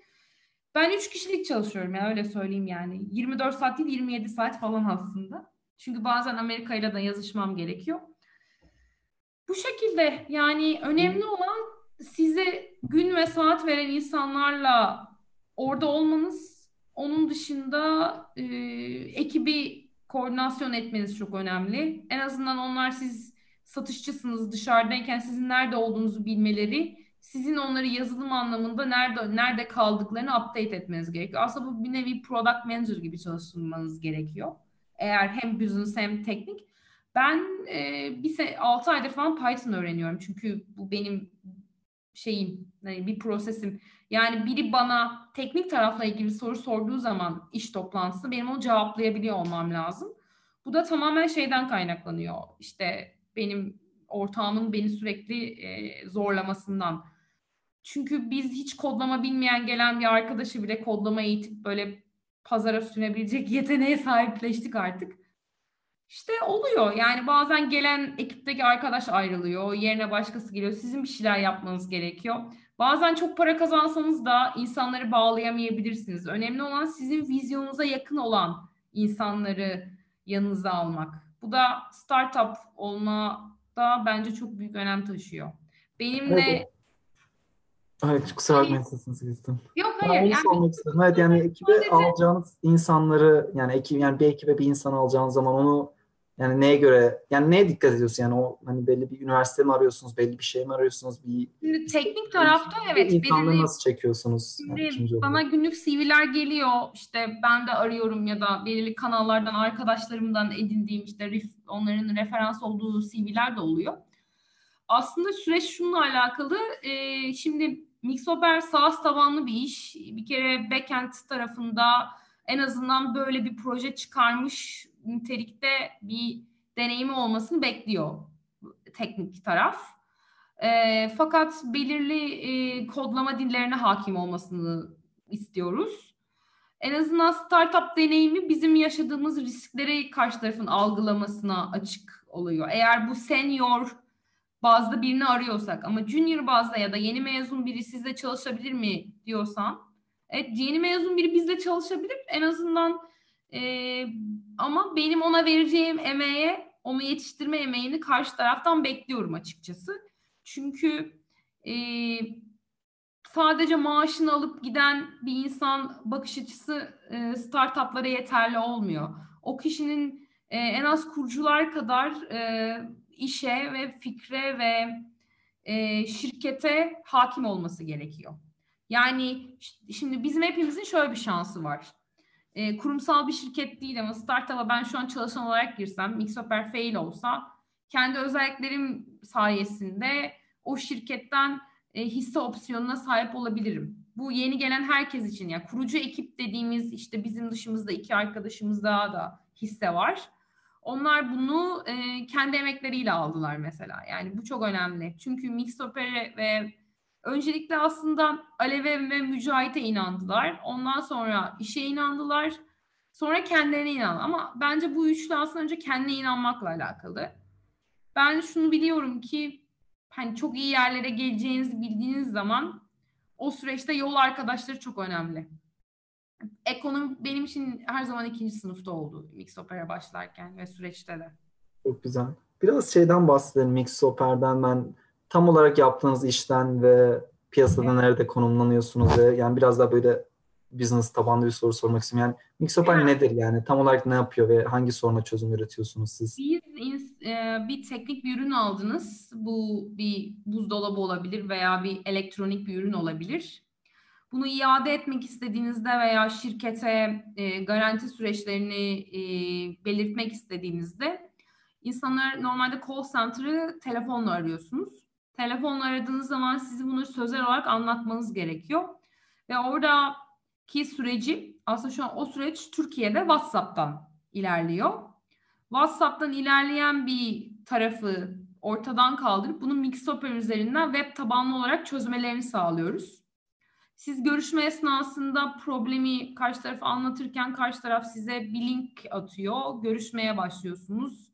ben 3 kişilik çalışıyorum ya öyle söyleyeyim yani. 24 saat değil 27 saat falan aslında. Çünkü bazen Amerika ile de yazışmam gerekiyor. Bu şekilde yani önemli olan size gün ve saat veren insanlarla orada olmanız. Onun dışında e, ekibi koordinasyon etmeniz çok önemli. En azından onlar siz satışçısınız dışarıdayken sizin nerede olduğunuzu bilmeleri, sizin onları yazılım anlamında nerede nerede kaldıklarını update etmeniz gerekiyor. Aslında bu bir nevi product manager gibi çalışmanız gerekiyor. Eğer hem business hem teknik. Ben e, bir se 6 aydır falan Python öğreniyorum. Çünkü bu benim şeyim, yani bir prosesim. Yani biri bana teknik tarafla ilgili soru sorduğu zaman iş toplantısı benim onu cevaplayabiliyor olmam lazım. Bu da tamamen şeyden kaynaklanıyor. İşte benim ortağımın beni sürekli e, zorlamasından. Çünkü biz hiç kodlama bilmeyen gelen bir arkadaşı bile kodlama eğitip böyle pazara sünebilecek [LAUGHS] yeteneğe sahipleştik artık. İşte oluyor. Yani bazen gelen ekipteki arkadaş ayrılıyor. Yerine başkası geliyor. Sizin bir şeyler yapmanız gerekiyor. Bazen çok para kazansanız da insanları bağlayamayabilirsiniz. Önemli olan sizin vizyonunuza yakın olan insanları yanınıza almak. Bu da startup olma da bence çok büyük önem taşıyor. Benim evet. Hayır, kusura bakmayın sesinizi kestim. Yok hayır. Ben yani, sormak istedim. Evet yani ekibe sadece... alacağınız insanları yani ekip yani bir ekibe bir insan alacağınız zaman onu yani neye göre yani neye dikkat ediyorsun yani o hani belli bir üniversite mi arıyorsunuz belli bir şey mi arıyorsunuz bir Şimdi teknik tarafta evet insanları belirli, nasıl çekiyorsunuz? Yani bana günlük CV'ler geliyor işte ben de arıyorum ya da belirli kanallardan arkadaşlarımdan edindiğim işte onların referans olduğu CV'ler de oluyor. Aslında süreç şununla alakalı. E, şimdi Mixoper SaaS tabanlı bir iş. Bir kere backend tarafında en azından böyle bir proje çıkarmış nitelikte bir deneyimi olmasını bekliyor teknik taraf. E, fakat belirli e, kodlama dillerine hakim olmasını istiyoruz. En azından startup deneyimi bizim yaşadığımız riskleri karşı tarafın algılamasına açık oluyor. Eğer bu senior bazda birini arıyorsak ama junior bazda ya da yeni mezun biri sizle çalışabilir mi diyorsan evet yeni mezun biri bizle çalışabilir en azından e, ama benim ona vereceğim emeğe onu yetiştirme emeğini karşı taraftan bekliyorum açıkçası. Çünkü e, sadece maaşını alıp giden bir insan bakış açısı e, startuplara yeterli olmuyor. O kişinin e, en az kurucular kadar e, işe ve fikre ve e, şirkete hakim olması gerekiyor. Yani şimdi bizim hepimizin şöyle bir şansı var. E, kurumsal bir şirket değil ama startup'a ben şu an çalışan olarak girsem, Mixoper fail olsa kendi özelliklerim sayesinde o şirketten e, hisse opsiyonuna sahip olabilirim. Bu yeni gelen herkes için ya yani kurucu ekip dediğimiz işte bizim dışımızda iki arkadaşımız daha da hisse var. Onlar bunu e, kendi emekleriyle aldılar mesela. Yani bu çok önemli. Çünkü Mixopere ve öncelikle aslında Alev'e ve Mücahit'e inandılar. Ondan sonra işe inandılar. Sonra kendilerine inan. Ama bence bu üçlü aslında önce kendine inanmakla alakalı. Ben şunu biliyorum ki hani çok iyi yerlere geleceğinizi bildiğiniz zaman o süreçte yol arkadaşları çok önemli ekonomi benim için her zaman ikinci sınıfta oldu Mix Opera başlarken ve süreçte de. Çok güzel. Biraz şeyden bahsedelim Mix Opera'dan ben tam olarak yaptığınız işten ve piyasada evet. nerede konumlanıyorsunuz ve yani biraz daha böyle business tabanlı bir soru sormak istiyorum. Yani Mixopar evet. nedir yani? Tam olarak ne yapıyor ve hangi soruna çözüm üretiyorsunuz siz? Bir, e, bir teknik bir ürün aldınız. Bu bir buzdolabı olabilir veya bir elektronik bir ürün olabilir. Bunu iade etmek istediğinizde veya şirkete e, garanti süreçlerini e, belirtmek istediğinizde insanlar normalde call center'ı telefonla arıyorsunuz. Telefonla aradığınız zaman sizi bunu sözel olarak anlatmanız gerekiyor. Ve oradaki süreci aslında şu an o süreç Türkiye'de WhatsApp'tan ilerliyor. WhatsApp'tan ilerleyen bir tarafı ortadan kaldırıp bunu Mixoper üzerinden web tabanlı olarak çözmelerini sağlıyoruz. Siz görüşme esnasında problemi karşı tarafa anlatırken karşı taraf size bir link atıyor. Görüşmeye başlıyorsunuz.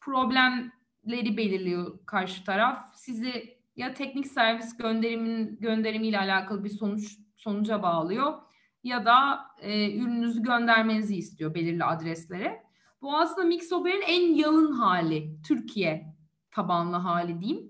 Problemleri belirliyor karşı taraf. Sizi ya teknik servis gönderimin gönderimiyle alakalı bir sonuç sonuca bağlıyor ya da e, ürününüzü göndermenizi istiyor belirli adreslere. Bu aslında Mixober'in en yalın hali, Türkiye tabanlı hali diyeyim.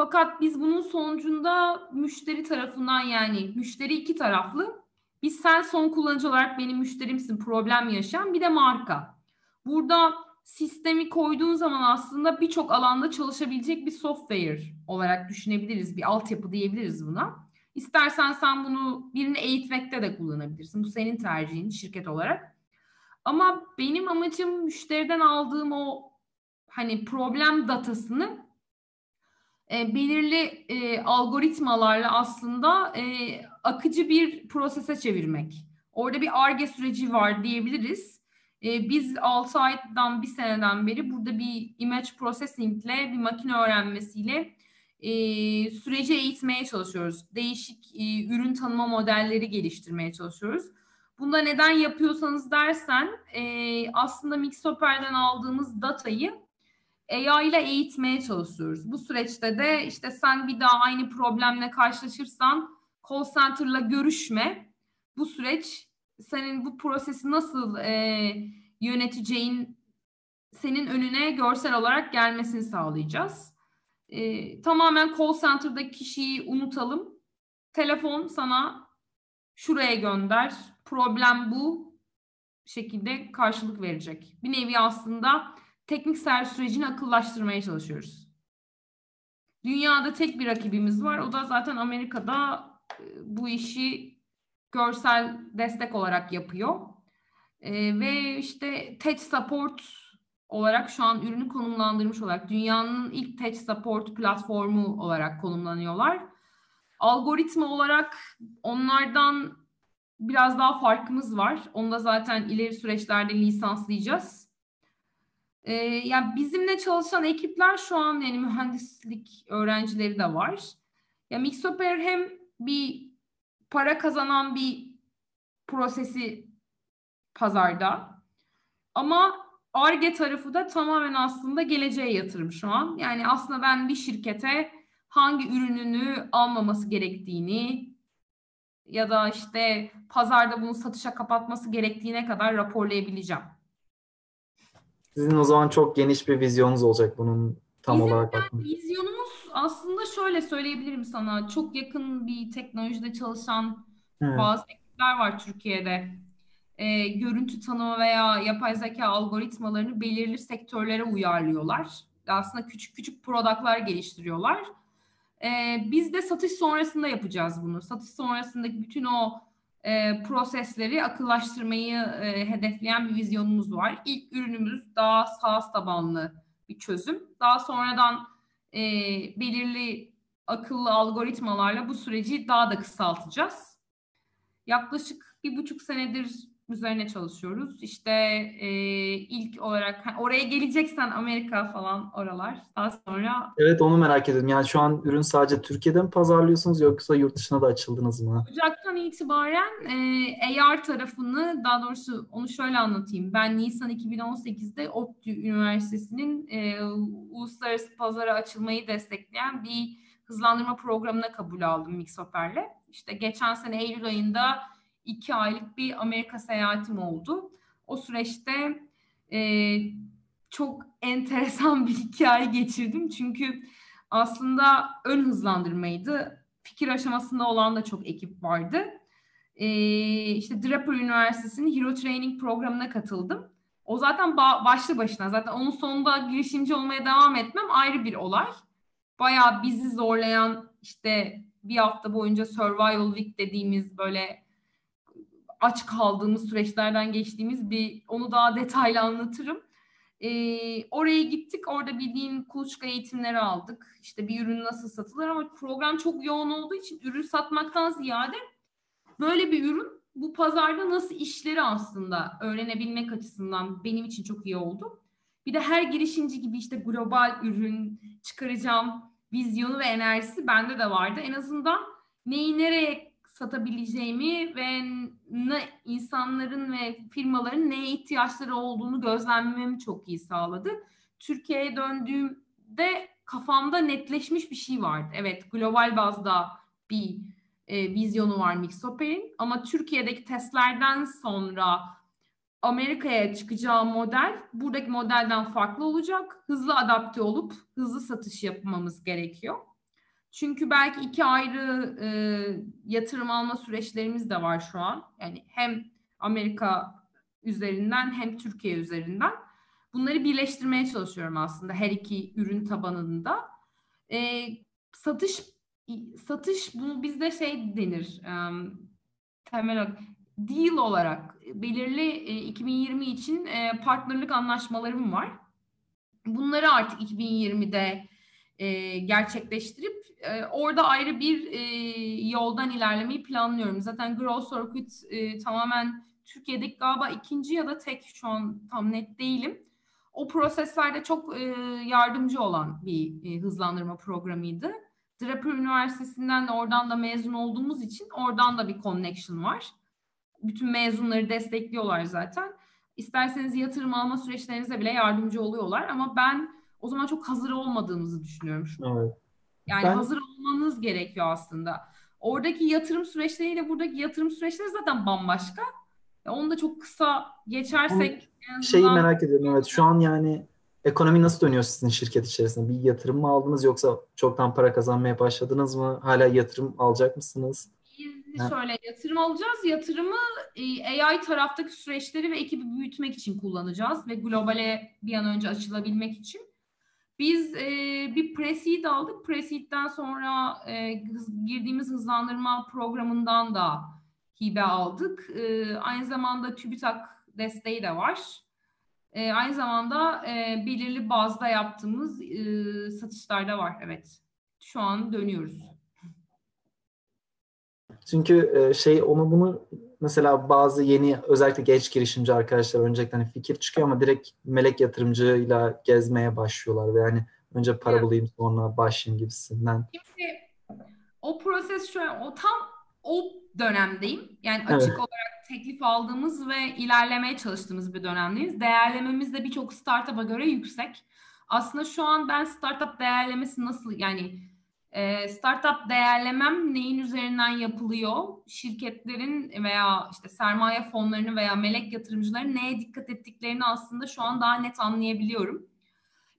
Fakat biz bunun sonucunda müşteri tarafından yani müşteri iki taraflı. Biz sen son kullanıcı olarak benim müşterimsin problem yaşayan bir de marka. Burada sistemi koyduğun zaman aslında birçok alanda çalışabilecek bir software olarak düşünebiliriz. Bir altyapı diyebiliriz buna. İstersen sen bunu birini eğitmekte de kullanabilirsin. Bu senin tercihin şirket olarak. Ama benim amacım müşteriden aldığım o hani problem datasını e, belirli e, algoritmalarla aslında e, akıcı bir prosese çevirmek. Orada bir ARGE süreci var diyebiliriz. E, biz 6 aydan bir seneden beri burada bir image processing ile bir makine öğrenmesiyle e, süreci eğitmeye çalışıyoruz. Değişik e, ürün tanıma modelleri geliştirmeye çalışıyoruz. Bunda neden yapıyorsanız dersen e, aslında Mixoper'den aldığımız datayı AI ile eğitmeye çalışıyoruz. Bu süreçte de işte sen bir daha aynı problemle karşılaşırsan call center'la görüşme. Bu süreç senin bu prosesi nasıl e, yöneteceğin senin önüne görsel olarak gelmesini sağlayacağız. E, tamamen call center'daki kişiyi unutalım. Telefon sana şuraya gönder. Problem bu şekilde karşılık verecek. Bir nevi aslında teknik servis sürecini akıllaştırmaya çalışıyoruz. Dünyada tek bir rakibimiz var. O da zaten Amerika'da e, bu işi görsel destek olarak yapıyor. Ee, ve işte Tech Support olarak şu an ürünü konumlandırmış olarak dünyanın ilk Tech Support platformu olarak konumlanıyorlar. Algoritma olarak onlardan biraz daha farkımız var. Onu da zaten ileri süreçlerde lisanslayacağız. Ee, yani bizimle çalışan ekipler şu an yani mühendislik öğrencileri de var. Ya Mixoper hem bir para kazanan bir prosesi pazarda ama ARGE tarafı da tamamen aslında geleceğe yatırım şu an. Yani aslında ben bir şirkete hangi ürününü almaması gerektiğini ya da işte pazarda bunu satışa kapatması gerektiğine kadar raporlayabileceğim. Sizin o zaman çok geniş bir vizyonunuz olacak bunun tam Bizim olarak. Yani vizyonumuz aslında şöyle söyleyebilirim sana. Çok yakın bir teknolojide çalışan evet. bazı ekipler var Türkiye'de. Ee, görüntü tanıma veya yapay zeka algoritmalarını belirli sektörlere uyarlıyorlar. Aslında küçük küçük productlar geliştiriyorlar. Ee, biz de satış sonrasında yapacağız bunu. Satış sonrasındaki bütün o e, prosesleri akıllaştırmayı e, hedefleyen bir vizyonumuz var. İlk ürünümüz daha SaaS tabanlı bir çözüm. Daha sonradan e, belirli akıllı algoritmalarla bu süreci daha da kısaltacağız. Yaklaşık bir buçuk senedir üzerine çalışıyoruz. İşte e, ilk olarak oraya geleceksen Amerika falan oralar. Daha sonra Evet onu merak ediyorum. Yani şu an ürün sadece Türkiye'de mi pazarlıyorsunuz yoksa yurt dışına da açıldınız mı? Ocaktan itibaren e, AR tarafını daha doğrusu onu şöyle anlatayım. Ben Nisan 2018'de ODTÜ Üniversitesi'nin e, uluslararası pazara açılmayı destekleyen bir hızlandırma programına kabul aldım Mixoper'le. İşte geçen sene Eylül ayında iki aylık bir Amerika seyahatim oldu. O süreçte e, çok enteresan bir hikaye geçirdim. Çünkü aslında ön hızlandırmaydı. Fikir aşamasında olan da çok ekip vardı. E, işte Draper Üniversitesi'nin Hero Training programına katıldım. O zaten ba- başlı başına zaten onun sonunda girişimci olmaya devam etmem ayrı bir olay. Bayağı bizi zorlayan işte bir hafta boyunca survival week dediğimiz böyle aç kaldığımız süreçlerden geçtiğimiz bir onu daha detaylı anlatırım. Ee, oraya gittik. Orada bildiğin kuluçka eğitimleri aldık. İşte bir ürün nasıl satılır ama program çok yoğun olduğu için ürün satmaktan ziyade böyle bir ürün bu pazarda nasıl işleri aslında öğrenebilmek açısından benim için çok iyi oldu. Bir de her girişimci gibi işte global ürün çıkaracağım vizyonu ve enerjisi bende de vardı. En azından neyi nereye satabileceğimi ve ne insanların ve firmaların neye ihtiyaçları olduğunu gözlemlememi çok iyi sağladı. Türkiye'ye döndüğümde kafamda netleşmiş bir şey vardı. Evet global bazda bir e, vizyonu var Mixoper'in ama Türkiye'deki testlerden sonra Amerika'ya çıkacağı model buradaki modelden farklı olacak. Hızlı adapte olup hızlı satış yapmamız gerekiyor. Çünkü belki iki ayrı e, yatırım alma süreçlerimiz de var şu an. Yani hem Amerika üzerinden hem Türkiye üzerinden. Bunları birleştirmeye çalışıyorum aslında her iki ürün tabanında. E, satış satış bunu bizde şey denir um, temel deal olarak belirli e, 2020 için e, partnerlik anlaşmalarım var. Bunları artık 2020'de e, gerçekleştirip e, orada ayrı bir e, yoldan ilerlemeyi planlıyorum. Zaten Grow Circuit e, tamamen Türkiye'deki galiba ikinci ya da tek şu an tam net değilim. O proseslerde çok e, yardımcı olan bir e, hızlandırma programıydı. Draper Üniversitesi'nden de oradan da mezun olduğumuz için oradan da bir connection var. Bütün mezunları destekliyorlar zaten. İsterseniz yatırım alma süreçlerinize bile yardımcı oluyorlar ama ben o zaman çok hazır olmadığımızı düşünüyorum. Evet. Yani ben... hazır olmanız gerekiyor aslında. Oradaki yatırım süreçleriyle buradaki yatırım süreçleri zaten bambaşka. Onu da çok kısa geçersek. Azından... Şeyi merak ediyorum evet. Şu an yani ekonomi nasıl dönüyor sizin şirket içerisinde? Bir yatırım mı aldınız yoksa çoktan para kazanmaya başladınız mı? Hala yatırım alacak mısınız? Biz şöyle yatırım alacağız. Yatırımı e, AI taraftaki süreçleri ve ekibi büyütmek için kullanacağız ve globale bir an önce açılabilmek için. Biz e, bir pre-seed aldık. Pre-seed'den sonra e, girdiğimiz hızlandırma programından da hibe aldık. E, aynı zamanda TÜBİTAK desteği de var. E, aynı zamanda e, belirli bazda yaptığımız e, satışlar da var. Evet. Şu an dönüyoruz. Çünkü e, şey onu bunu mesela bazı yeni özellikle genç girişimci arkadaşlar öncelikle hani fikir çıkıyor ama direkt melek yatırımcıyla gezmeye başlıyorlar ve yani önce para evet. bulayım sonra başlayayım gibisinden. Şimdi o proses şu an o tam o dönemdeyim. Yani açık evet. olarak teklif aldığımız ve ilerlemeye çalıştığımız bir dönemdeyiz. Değerlememiz de birçok startup'a göre yüksek. Aslında şu an ben startup değerlemesi nasıl yani e, startup değerlemem neyin üzerinden yapılıyor? Şirketlerin veya işte sermaye fonlarını veya melek yatırımcıların neye dikkat ettiklerini aslında şu an daha net anlayabiliyorum.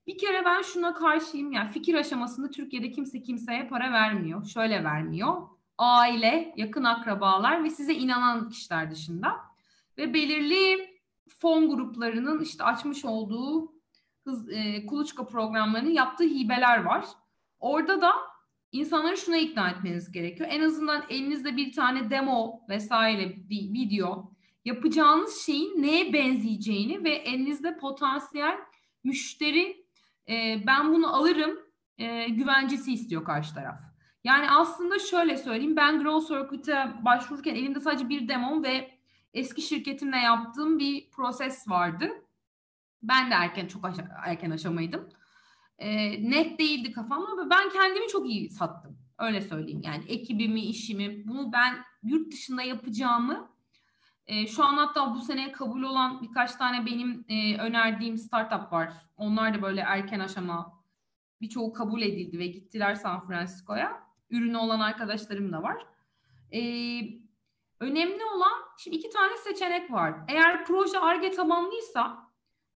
Bir kere ben şuna karşıyım. Yani fikir aşamasında Türkiye'de kimse kimseye para vermiyor. Şöyle vermiyor. Aile, yakın akrabalar ve size inanan kişiler dışında. Ve belirli fon gruplarının işte açmış olduğu hız, e, kuluçka programlarının yaptığı hibeler var. Orada da insanları şuna ikna etmeniz gerekiyor. En azından elinizde bir tane demo vesaire bir video yapacağınız şeyin neye benzeyeceğini ve elinizde potansiyel müşteri e, ben bunu alırım e, güvencesi istiyor karşı taraf. Yani aslında şöyle söyleyeyim ben Grow Circuit'e başvururken elimde sadece bir demo ve eski şirketimle yaptığım bir proses vardı. Ben de erken çok aşa- erken aşamaydım e, net değildi kafam ama ben kendimi çok iyi sattım. Öyle söyleyeyim yani ekibimi, işimi bunu ben yurt dışında yapacağımı e, şu an hatta bu seneye kabul olan birkaç tane benim e, önerdiğim startup var. Onlar da böyle erken aşama birçoğu kabul edildi ve gittiler San Francisco'ya. Ürünü olan arkadaşlarım da var. E, önemli olan şimdi iki tane seçenek var. Eğer proje ARGE tabanlıysa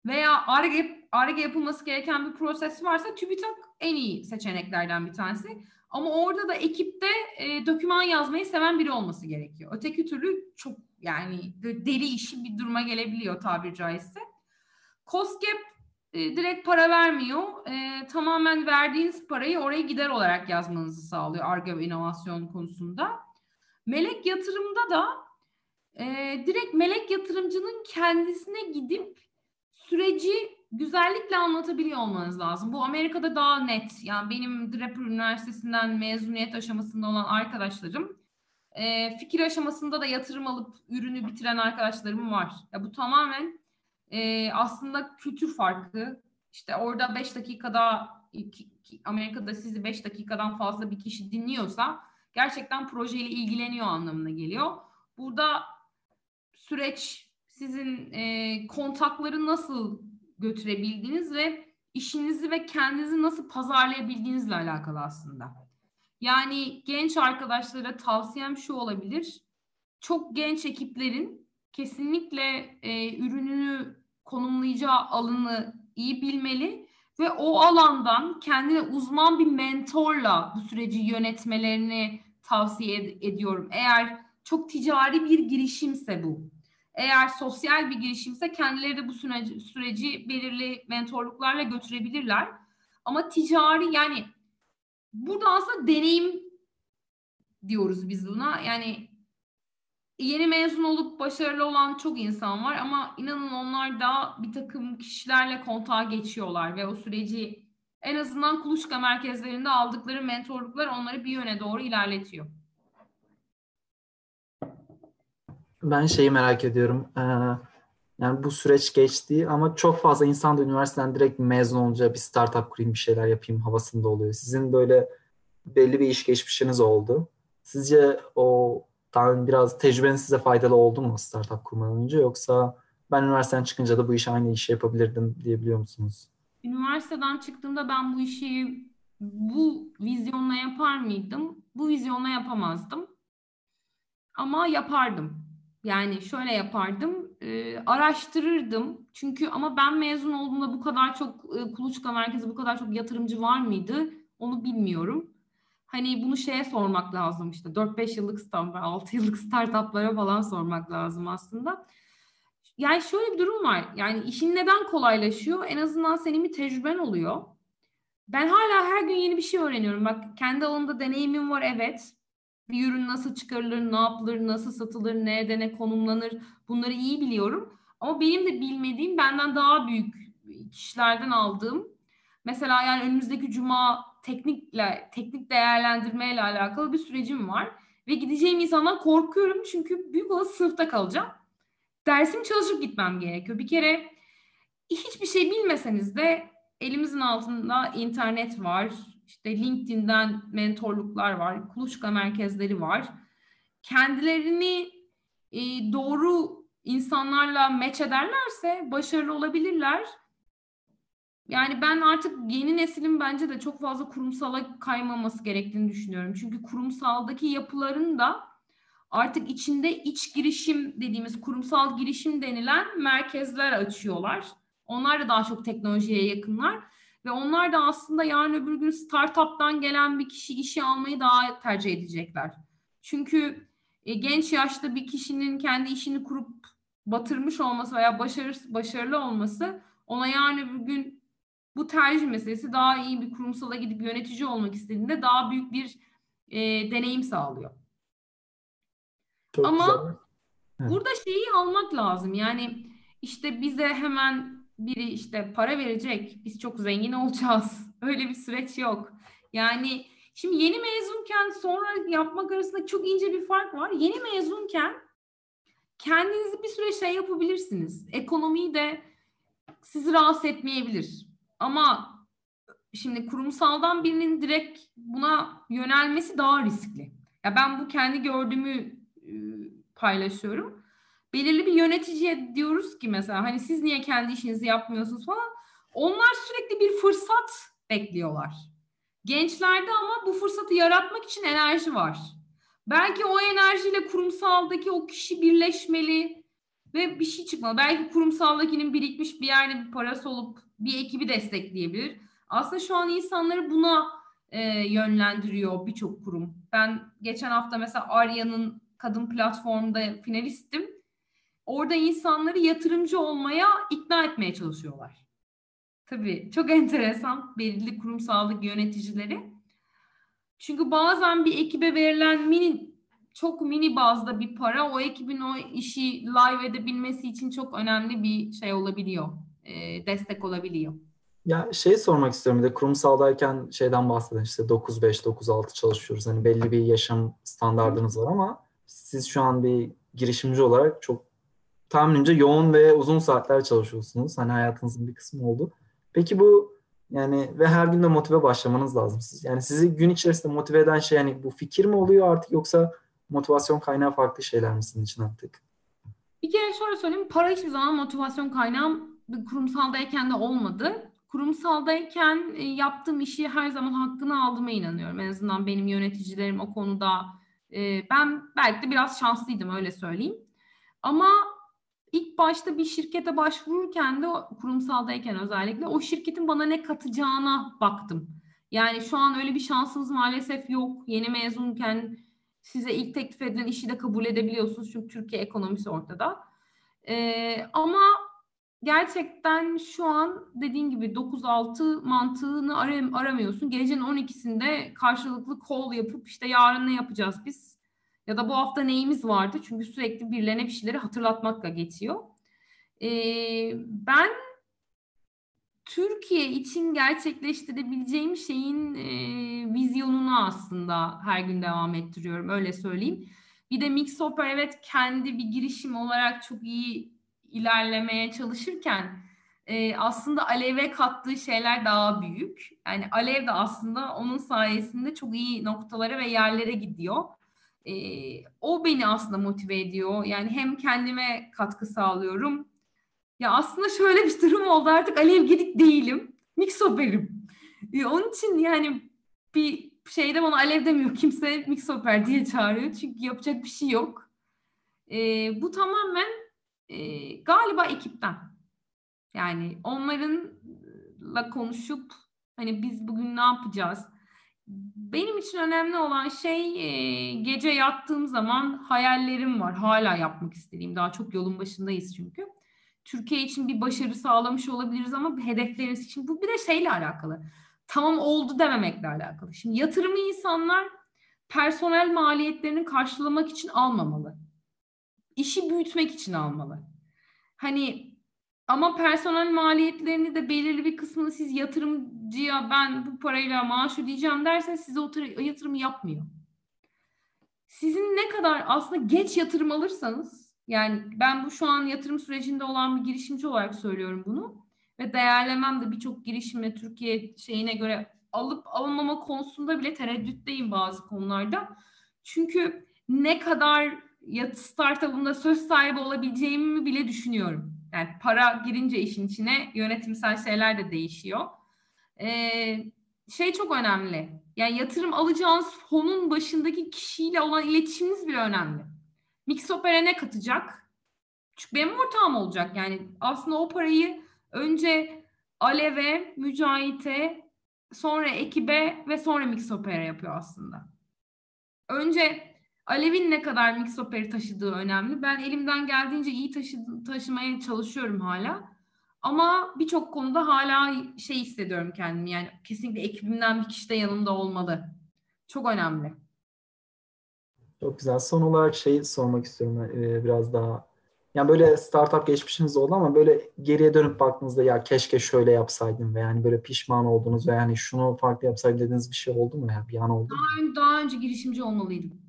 veya ARGE ARGE yapılması gereken bir proses varsa TÜBİTAK en iyi seçeneklerden bir tanesi. Ama orada da ekipte e, doküman yazmayı seven biri olması gerekiyor. Öteki türlü çok yani deli işi bir duruma gelebiliyor tabiri caizse. COSGAP e, direkt para vermiyor. E, tamamen verdiğiniz parayı oraya gider olarak yazmanızı sağlıyor ARGE ve inovasyon konusunda. Melek yatırımda da e, direkt melek yatırımcının kendisine gidip süreci güzellikle anlatabiliyor olmanız lazım. Bu Amerika'da daha net. Yani benim Draper Üniversitesi'nden mezuniyet aşamasında olan arkadaşlarım e, fikir aşamasında da yatırım alıp ürünü bitiren arkadaşlarım var. Ya bu tamamen e, aslında kültür farkı. İşte orada 5 dakikada Amerika'da sizi 5 dakikadan fazla bir kişi dinliyorsa gerçekten projeyle ilgileniyor anlamına geliyor. Burada süreç sizin e, kontakları nasıl götürebildiğiniz ve işinizi ve kendinizi nasıl pazarlayabildiğinizle alakalı aslında. Yani genç arkadaşlara tavsiyem şu olabilir. Çok genç ekiplerin kesinlikle e, ürününü konumlayacağı alanı iyi bilmeli ve o alandan kendine uzman bir mentorla bu süreci yönetmelerini tavsiye ed- ediyorum. Eğer çok ticari bir girişimse bu. Eğer sosyal bir girişimse kendileri de bu süreci, süreci belirli mentorluklarla götürebilirler. Ama ticari yani burada aslında deneyim diyoruz biz buna. Yani yeni mezun olup başarılı olan çok insan var ama inanın onlar da bir takım kişilerle kontağa geçiyorlar ve o süreci en azından kuluçka merkezlerinde aldıkları mentorluklar onları bir yöne doğru ilerletiyor. Ben şeyi merak ediyorum. Ee, yani bu süreç geçti ama çok fazla insan da üniversiteden direkt mezun olunca bir startup kurayım bir şeyler yapayım havasında oluyor. Sizin böyle belli bir iş geçmişiniz oldu. Sizce o daha biraz tecrübeniz size faydalı oldu mu startup kurmadan önce yoksa ben üniversiteden çıkınca da bu işi aynı işi yapabilirdim diyebiliyor musunuz? Üniversiteden çıktığımda ben bu işi bu vizyonla yapar mıydım? Bu vizyonla yapamazdım. Ama yapardım. Yani şöyle yapardım, e, araştırırdım. Çünkü ama ben mezun olduğumda bu kadar çok e, kuluçka merkezi, bu kadar çok yatırımcı var mıydı? Onu bilmiyorum. Hani bunu şeye sormak lazım işte 4-5 yıllık startup, 6 yıllık [LAUGHS] startuplara falan sormak lazım aslında. Yani şöyle bir durum var. Yani işin neden kolaylaşıyor? En azından senin bir tecrüben oluyor. Ben hala her gün yeni bir şey öğreniyorum. Bak kendi alanında deneyimim var evet bir ürün nasıl çıkarılır, ne yapılır, nasıl satılır, ne konumlanır bunları iyi biliyorum. Ama benim de bilmediğim benden daha büyük kişilerden aldığım mesela yani önümüzdeki cuma teknikle teknik değerlendirmeyle alakalı bir sürecim var ve gideceğim insandan korkuyorum çünkü büyük olası sınıfta kalacağım. Dersim çalışıp gitmem gerekiyor. Bir kere hiçbir şey bilmeseniz de elimizin altında internet var, işte LinkedIn'den mentorluklar var, kuluçka merkezleri var. Kendilerini e, doğru insanlarla meç ederlerse başarılı olabilirler. Yani ben artık yeni neslin bence de çok fazla kurumsala kaymaması gerektiğini düşünüyorum. Çünkü kurumsaldaki yapıların da artık içinde iç girişim dediğimiz kurumsal girişim denilen merkezler açıyorlar. Onlar da daha çok teknolojiye yakınlar. Ve onlar da aslında yarın öbür gün startup'tan gelen bir kişi işi almayı daha tercih edecekler. Çünkü e, genç yaşta bir kişinin kendi işini kurup batırmış olması veya başarı, başarılı olması ona yarın öbür gün bu tercih meselesi daha iyi bir kurumsala gidip yönetici olmak istediğinde daha büyük bir e, deneyim sağlıyor. Çok Ama güzel. burada şeyi almak lazım. Yani işte bize hemen biri işte para verecek, biz çok zengin olacağız. [LAUGHS] Öyle bir süreç yok. Yani şimdi yeni mezunken sonra yapmak arasında çok ince bir fark var. Yeni mezunken kendinizi bir süre şey yapabilirsiniz. Ekonomiyi de sizi rahatsız etmeyebilir. Ama şimdi kurumsaldan birinin direkt buna yönelmesi daha riskli. Ya ben bu kendi gördüğümü paylaşıyorum belirli bir yöneticiye diyoruz ki mesela hani siz niye kendi işinizi yapmıyorsunuz falan. Onlar sürekli bir fırsat bekliyorlar. Gençlerde ama bu fırsatı yaratmak için enerji var. Belki o enerjiyle kurumsaldaki o kişi birleşmeli ve bir şey çıkmalı. Belki kurumsaldakinin birikmiş bir yerde bir parası olup bir ekibi destekleyebilir. Aslında şu an insanları buna e, yönlendiriyor birçok kurum. Ben geçen hafta mesela Arya'nın kadın platformunda finalistim orada insanları yatırımcı olmaya ikna etmeye çalışıyorlar. Tabii çok [LAUGHS] enteresan belirli kurumsallık yöneticileri. Çünkü bazen bir ekibe verilen mini çok mini bazda bir para o ekibin o işi live edebilmesi için çok önemli bir şey olabiliyor. E, destek olabiliyor. Ya şey sormak istiyorum bir de kurumsaldayken şeyden bahsedin işte 9-5, 9-6 çalışıyoruz. Hani belli bir yaşam standartınız var ama siz şu an bir girişimci olarak çok tahminimce yoğun ve uzun saatler çalışıyorsunuz. Hani hayatınızın bir kısmı oldu. Peki bu yani ve her gün de motive başlamanız lazım siz. Yani sizi gün içerisinde motive eden şey yani bu fikir mi oluyor artık yoksa motivasyon kaynağı farklı şeyler mi sizin için artık? Bir kere şöyle söyleyeyim. Para hiçbir zaman motivasyon kaynağım kurumsaldayken de olmadı. Kurumsaldayken e, yaptığım işi her zaman hakkını aldığıma inanıyorum. En azından benim yöneticilerim o konuda e, ben belki de biraz şanslıydım öyle söyleyeyim. Ama ilk başta bir şirkete başvururken de kurumsaldayken özellikle o şirketin bana ne katacağına baktım. Yani şu an öyle bir şansımız maalesef yok. Yeni mezunken size ilk teklif edilen işi de kabul edebiliyorsunuz çünkü Türkiye ekonomisi ortada. Ee, ama gerçekten şu an dediğin gibi 9-6 mantığını aram aramıyorsun. Gecenin 12'sinde karşılıklı call yapıp işte yarın ne yapacağız biz? Ya da bu hafta neyimiz vardı? Çünkü sürekli birilerine bir şeyleri hatırlatmakla geçiyor. Ee, ben Türkiye için gerçekleştirebileceğim şeyin e, vizyonunu aslında her gün devam ettiriyorum öyle söyleyeyim. Bir de Mixoper evet kendi bir girişim olarak çok iyi ilerlemeye çalışırken e, aslında Alev'e kattığı şeyler daha büyük. Yani Alev de aslında onun sayesinde çok iyi noktalara ve yerlere gidiyor. E, o beni aslında motive ediyor. Yani hem kendime katkı sağlıyorum ya aslında şöyle bir durum oldu artık Alev Gedik değilim. Mixoper'im. E, onun için yani bir şeyde bana Alev demiyor. Kimse Mixoper diye çağırıyor. Çünkü yapacak bir şey yok. E, bu tamamen e, galiba ekipten. Yani onlarınla konuşup hani biz bugün ne yapacağız? Benim için önemli olan şey e, gece yattığım zaman hayallerim var. Hala yapmak istediğim. Daha çok yolun başındayız çünkü. Türkiye için bir başarı sağlamış olabiliriz ama hedeflerimiz için bu bir de şeyle alakalı. Tamam oldu dememekle alakalı. Şimdi yatırımı insanlar personel maliyetlerini karşılamak için almamalı. İşi büyütmek için almalı. Hani ama personel maliyetlerini de belirli bir kısmını siz yatırımcıya ben bu parayla maaş ödeyeceğim dersen size o yatırımı yapmıyor. Sizin ne kadar aslında geç yatırım alırsanız yani ben bu şu an yatırım sürecinde olan bir girişimci olarak söylüyorum bunu. Ve değerlemem de birçok girişimle Türkiye şeyine göre alıp alınmama konusunda bile tereddütteyim bazı konularda. Çünkü ne kadar startup'ımda söz sahibi olabileceğimi bile düşünüyorum. Yani para girince işin içine yönetimsel şeyler de değişiyor. Ee, şey çok önemli. Yani yatırım alacağınız fonun başındaki kişiyle olan iletişiminiz bile önemli. Mixoper'e ne katacak? Çünkü benim ortağım olacak. Yani aslında o parayı önce Alev'e, Mücahit'e, sonra ekibe ve sonra Mixoper'e yapıyor aslında. Önce Alev'in ne kadar Mixoper'i taşıdığı önemli. Ben elimden geldiğince iyi taşı, taşımaya çalışıyorum hala. Ama birçok konuda hala şey hissediyorum kendimi. Yani kesinlikle ekibimden bir kişi de yanımda olmalı. Çok önemli. Çok güzel. Son olarak şey sormak istiyorum e, biraz daha. Yani böyle startup geçmişiniz oldu ama böyle geriye dönüp baktığınızda ya keşke şöyle yapsaydım ve yani böyle pişman oldunuz ve yani şunu farklı yapsaydım dediğiniz bir şey oldu mu ya? Bir an oldu daha, mu? Daha önce girişimci olmalıydım.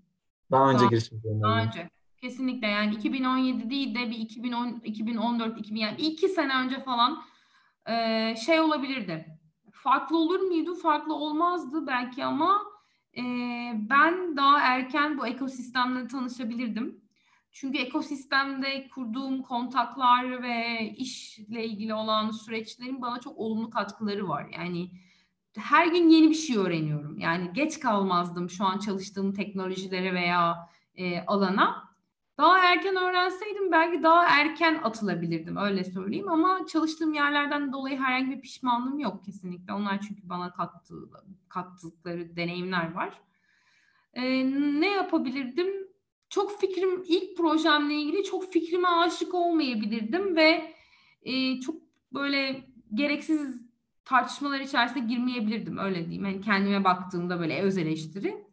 Daha önce daha, girişimci. Daha önce. Kesinlikle yani 2017 değil de bir 2010, 2014, 2000 yani iki sene önce falan e, şey olabilirdi. Farklı olur muydu? Farklı olmazdı belki ama e, ben daha erken bu ekosistemle tanışabilirdim. Çünkü ekosistemde kurduğum kontaklar ve işle ilgili olan süreçlerin bana çok olumlu katkıları var. Yani her gün yeni bir şey öğreniyorum. Yani geç kalmazdım şu an çalıştığım teknolojilere veya e, alana. Daha erken öğrenseydim belki daha erken atılabilirdim öyle söyleyeyim ama çalıştığım yerlerden dolayı herhangi bir pişmanlığım yok kesinlikle. Onlar çünkü bana kattı, kattıkları deneyimler var. Ee, ne yapabilirdim? Çok fikrim ilk projemle ilgili çok fikrime aşık olmayabilirdim ve e, çok böyle gereksiz tartışmalar içerisinde girmeyebilirdim öyle diyeyim. Yani kendime baktığımda böyle öz eleştiri.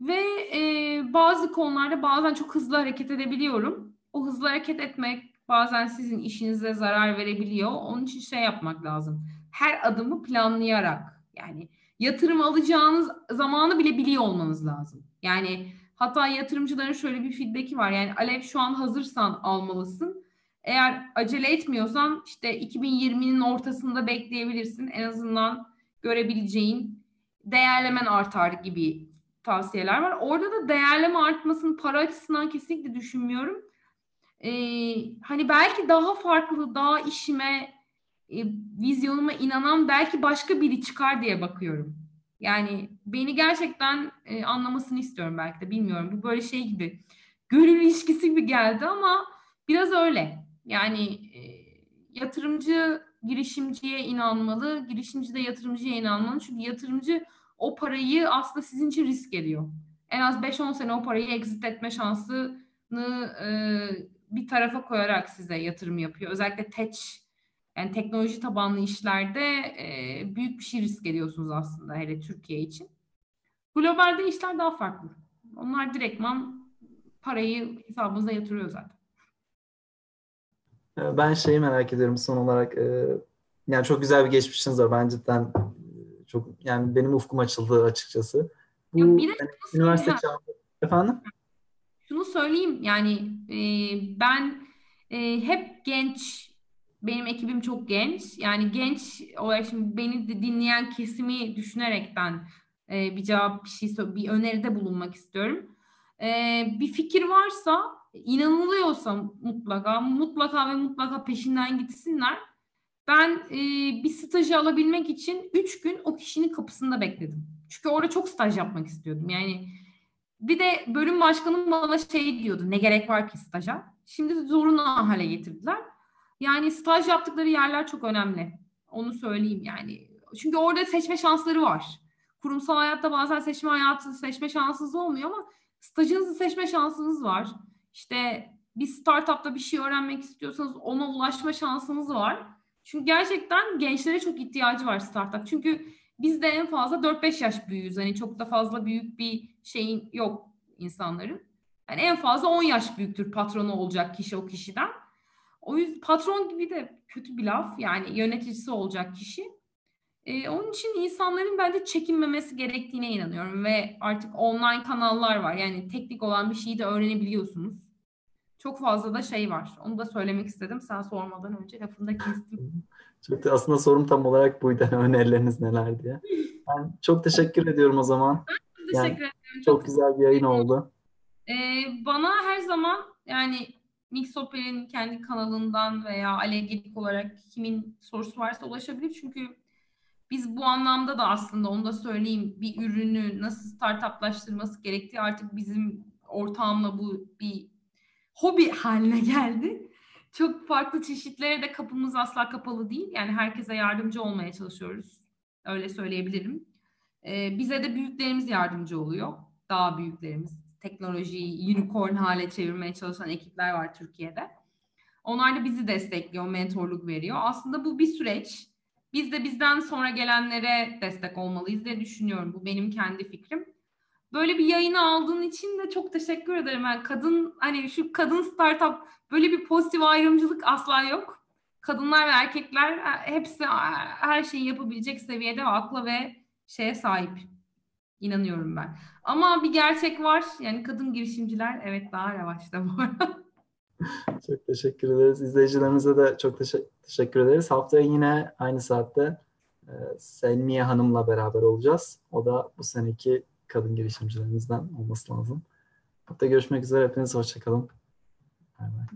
Ve e, bazı konularda bazen çok hızlı hareket edebiliyorum. O hızlı hareket etmek bazen sizin işinize zarar verebiliyor. Onun için şey yapmak lazım. Her adımı planlayarak yani yatırım alacağınız zamanı bile biliyor olmanız lazım. Yani hatta yatırımcıların şöyle bir feedback'i var. Yani Alev şu an hazırsan almalısın. Eğer acele etmiyorsan işte 2020'nin ortasında bekleyebilirsin. En azından görebileceğin değerlemen artar gibi tavsiyeler var. Orada da değerleme artmasını para açısından kesinlikle düşünmüyorum. Ee, hani belki daha farklı, daha işime, e, vizyonuma inanan belki başka biri çıkar diye bakıyorum. Yani beni gerçekten e, anlamasını istiyorum belki de bilmiyorum. Bu böyle şey gibi gönül ilişkisi gibi geldi ama biraz öyle. Yani e, yatırımcı girişimciye inanmalı, girişimci de yatırımcıya inanmalı. Çünkü yatırımcı o parayı aslında sizin için risk ediyor. En az 5-10 sene o parayı exit etme şansını e, bir tarafa koyarak size yatırım yapıyor. Özellikle tech yani teknoloji tabanlı işlerde e, büyük bir şey risk ediyorsunuz aslında hele Türkiye için. Globalde işler daha farklı. Onlar direktman parayı hesabınıza yatırıyor zaten. Ee, ben şeyi merak ediyorum son olarak. E, yani çok güzel bir geçmişiniz var. Ben cidden e, çok yani benim ufkum açıldı açıkçası. Bu ya bir de yani, üniversite çağında efendim? Şunu söyleyeyim yani e, ben e, hep genç benim ekibim çok genç. Yani genç olarak şimdi beni dinleyen kesimi düşünerekten e, bir cevap bir şey bir öneride bulunmak istiyorum. E, bir fikir varsa inanılıyorsa mutlaka mutlaka ve mutlaka peşinden gitsinler. Ben e, bir stajı alabilmek için üç gün o kişinin kapısında bekledim. Çünkü orada çok staj yapmak istiyordum. Yani bir de bölüm başkanım bana şey diyordu. Ne gerek var ki staja? Şimdi zorunlu hale getirdiler. Yani staj yaptıkları yerler çok önemli. Onu söyleyeyim yani. Çünkü orada seçme şansları var. Kurumsal hayatta bazen seçme hayatı seçme şansınız olmuyor ama stajınızı seçme şansınız var. İşte bir startupta bir şey öğrenmek istiyorsanız ona ulaşma şansınız var. Çünkü gerçekten gençlere çok ihtiyacı var startup. Çünkü biz de en fazla 4-5 yaş büyüğüz. Hani çok da fazla büyük bir şeyin yok insanların. Yani en fazla 10 yaş büyüktür patronu olacak kişi o kişiden. O yüzden patron gibi de kötü bir laf. Yani yöneticisi olacak kişi. Ee, onun için insanların bence çekinmemesi gerektiğine inanıyorum ve artık online kanallar var. Yani teknik olan bir şeyi de öğrenebiliyorsunuz. Çok fazla da şey var. Onu da söylemek istedim. Sen sormadan önce lafını da kestim. [LAUGHS] Çok da aslında sorum tam olarak buydu. [LAUGHS] Önerileriniz neler diye. Ben çok teşekkür ediyorum o zaman. Ben teşekkür yani ederim. Çok, çok güzel bir yayın oldu. Ee, bana her zaman yani Mixoper'in kendi kanalından veya alevgelik olarak kimin sorusu varsa ulaşabilir. Çünkü biz bu anlamda da aslında onu da söyleyeyim bir ürünü nasıl startuplaştırması gerektiği artık bizim ortağımla bu bir hobi haline geldi. Çok farklı çeşitlere de kapımız asla kapalı değil. Yani herkese yardımcı olmaya çalışıyoruz. Öyle söyleyebilirim. Ee, bize de büyüklerimiz yardımcı oluyor. Daha büyüklerimiz. Teknolojiyi unicorn hale çevirmeye çalışan ekipler var Türkiye'de. Onlar da bizi destekliyor, mentorluk veriyor. Aslında bu bir süreç. Biz de bizden sonra gelenlere destek olmalıyız diye düşünüyorum. Bu benim kendi fikrim. Böyle bir yayını aldığın için de çok teşekkür ederim. Yani kadın hani şu kadın startup böyle bir pozitif ayrımcılık asla yok. Kadınlar ve erkekler hepsi her şeyi yapabilecek seviyede akla ve şeye sahip. İnanıyorum ben. Ama bir gerçek var. Yani kadın girişimciler evet daha yavaşta bu arada. [LAUGHS] Çok teşekkür ederiz. İzleyicilerimize de çok teşe- teşekkür ederiz. Haftaya yine aynı saatte e, Selmiye Hanım'la beraber olacağız. O da bu seneki kadın girişimcilerimizden olması lazım. Hatta görüşmek üzere. Hepiniz hoşçakalın. Bay bay.